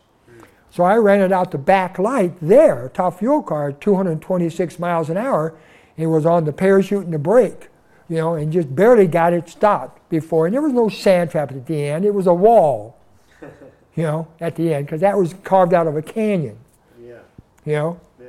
So I rented out the back light there, top fuel car, 226 miles an hour. It was on the parachute and the brake, you know, and just barely got it stopped before. And there was no sand trap at the end. It was a wall, you know, at the end, because that was carved out of a canyon. Yeah. You know? Yeah.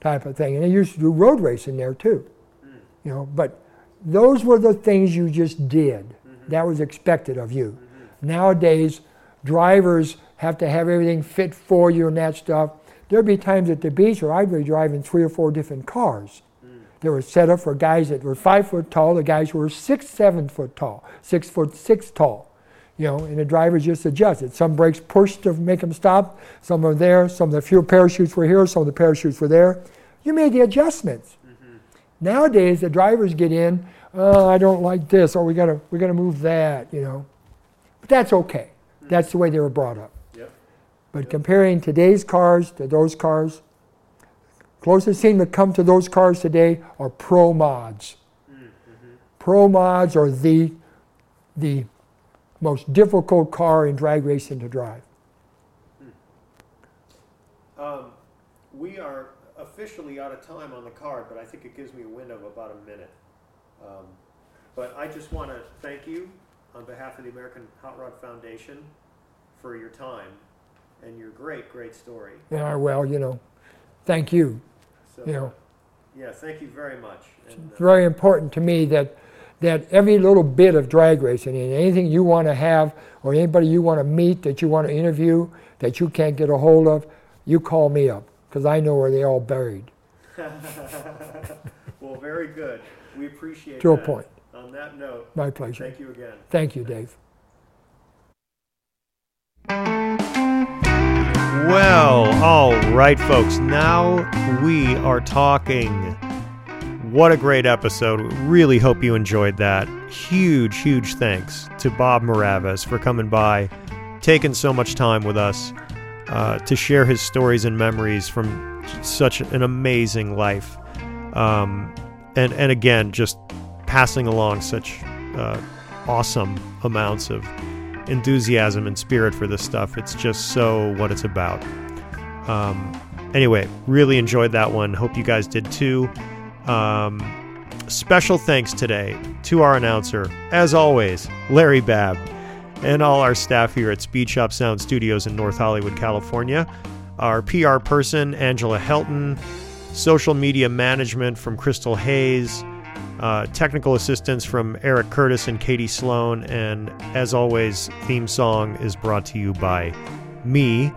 Type of thing. And they used to do road racing there too. Mm. You know, but those were the things you just did. Mm-hmm. That was expected of you. Mm-hmm. Nowadays, drivers have to have everything fit for you and that stuff. There'd be times at the beach where I'd be driving three or four different cars. Mm. They were set up for guys that were five foot tall, the guys who were six, seven foot tall, six foot six tall. You know, and the drivers just adjusted. Some brakes pushed to make them stop. Some are there. Some of the fuel parachutes were here. Some of the parachutes were there. You made the adjustments. Mm-hmm. Nowadays, the drivers get in. Oh, I don't like this, or we gotta we gotta move that. You know, but that's okay. Mm-hmm. That's the way they were brought up. But comparing today's cars to those cars, closest thing to come to those cars today are pro mods. Mm-hmm. Pro mods are the, the most difficult car in drag racing to drive. Hmm. Um, we are officially out of time on the card, but I think it gives me a window of about a minute. Um, but I just want to thank you on behalf of the American Hot Rod Foundation for your time and your great, great story. Yeah, well, you know, thank you. So, you know. Yeah, thank you very much. And, it's uh, very important to me that that every little bit of drag racing and anything you want to have or anybody you want to meet that you want to interview that you can't get a hold of, you call me up because I know where they all buried. well, very good. We appreciate to that. a point. On that note, my pleasure. Thank you again. Thank you, Dave. Well, all right, folks. Now we are talking. What a great episode. Really hope you enjoyed that. Huge, huge thanks to Bob Muravez for coming by, taking so much time with us uh, to share his stories and memories from such an amazing life. Um, and, and again, just passing along such uh, awesome amounts of enthusiasm and spirit for this stuff. It's just so what it's about. Um, anyway, really enjoyed that one. Hope you guys did too. Um, special thanks today to our announcer, as always, Larry Babb, and all our staff here at Speed Shop Sound Studios in North Hollywood, California. Our PR person, Angela Helton, social media management from Crystal Hayes. Uh, technical assistance from Eric Curtis and Katie Sloan, and as always, theme song is brought to you by me.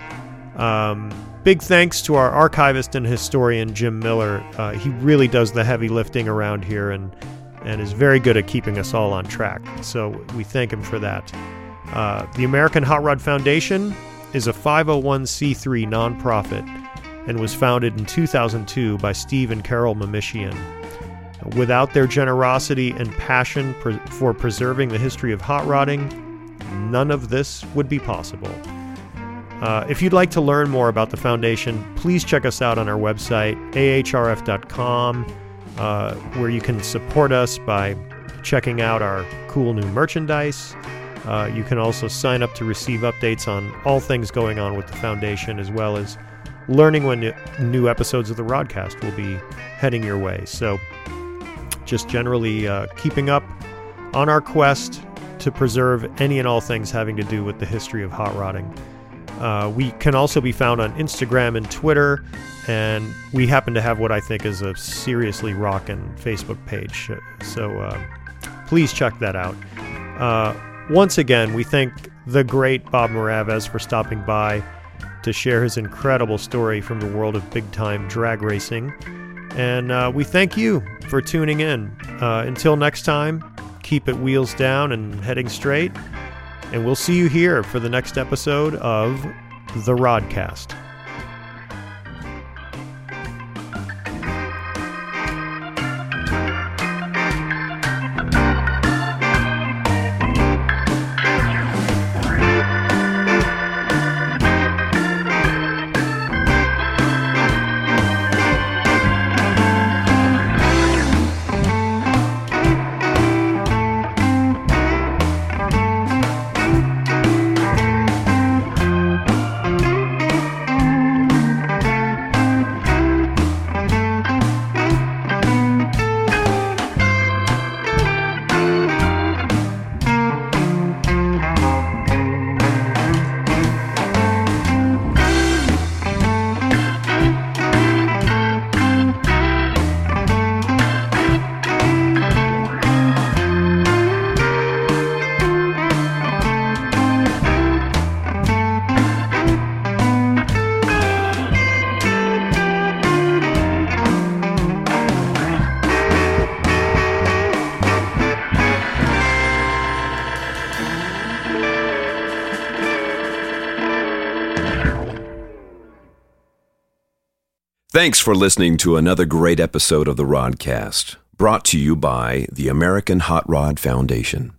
Um, big thanks to our archivist and historian Jim Miller. Uh, he really does the heavy lifting around here and and is very good at keeping us all on track. So we thank him for that. Uh, the American Hot Rod Foundation is a 501c3 nonprofit and was founded in 2002 by Steve and Carol Memishian. Without their generosity and passion pre- for preserving the history of hot rodding, none of this would be possible. Uh, if you'd like to learn more about the foundation, please check us out on our website, ahrf.com, uh, where you can support us by checking out our cool new merchandise. Uh, you can also sign up to receive updates on all things going on with the foundation, as well as learning when new episodes of the Rodcast will be heading your way. So, just generally uh, keeping up on our quest to preserve any and all things having to do with the history of hot rodding. Uh, we can also be found on Instagram and Twitter, and we happen to have what I think is a seriously rockin' Facebook page. So uh, please check that out. Uh, once again, we thank the great Bob Muravez for stopping by to share his incredible story from the world of big time drag racing. And uh, we thank you for tuning in. Uh, until next time, keep it wheels down and heading straight. And we'll see you here for the next episode of The Rodcast. Thanks for listening to another great episode of the Rodcast, brought to you by the American Hot Rod Foundation.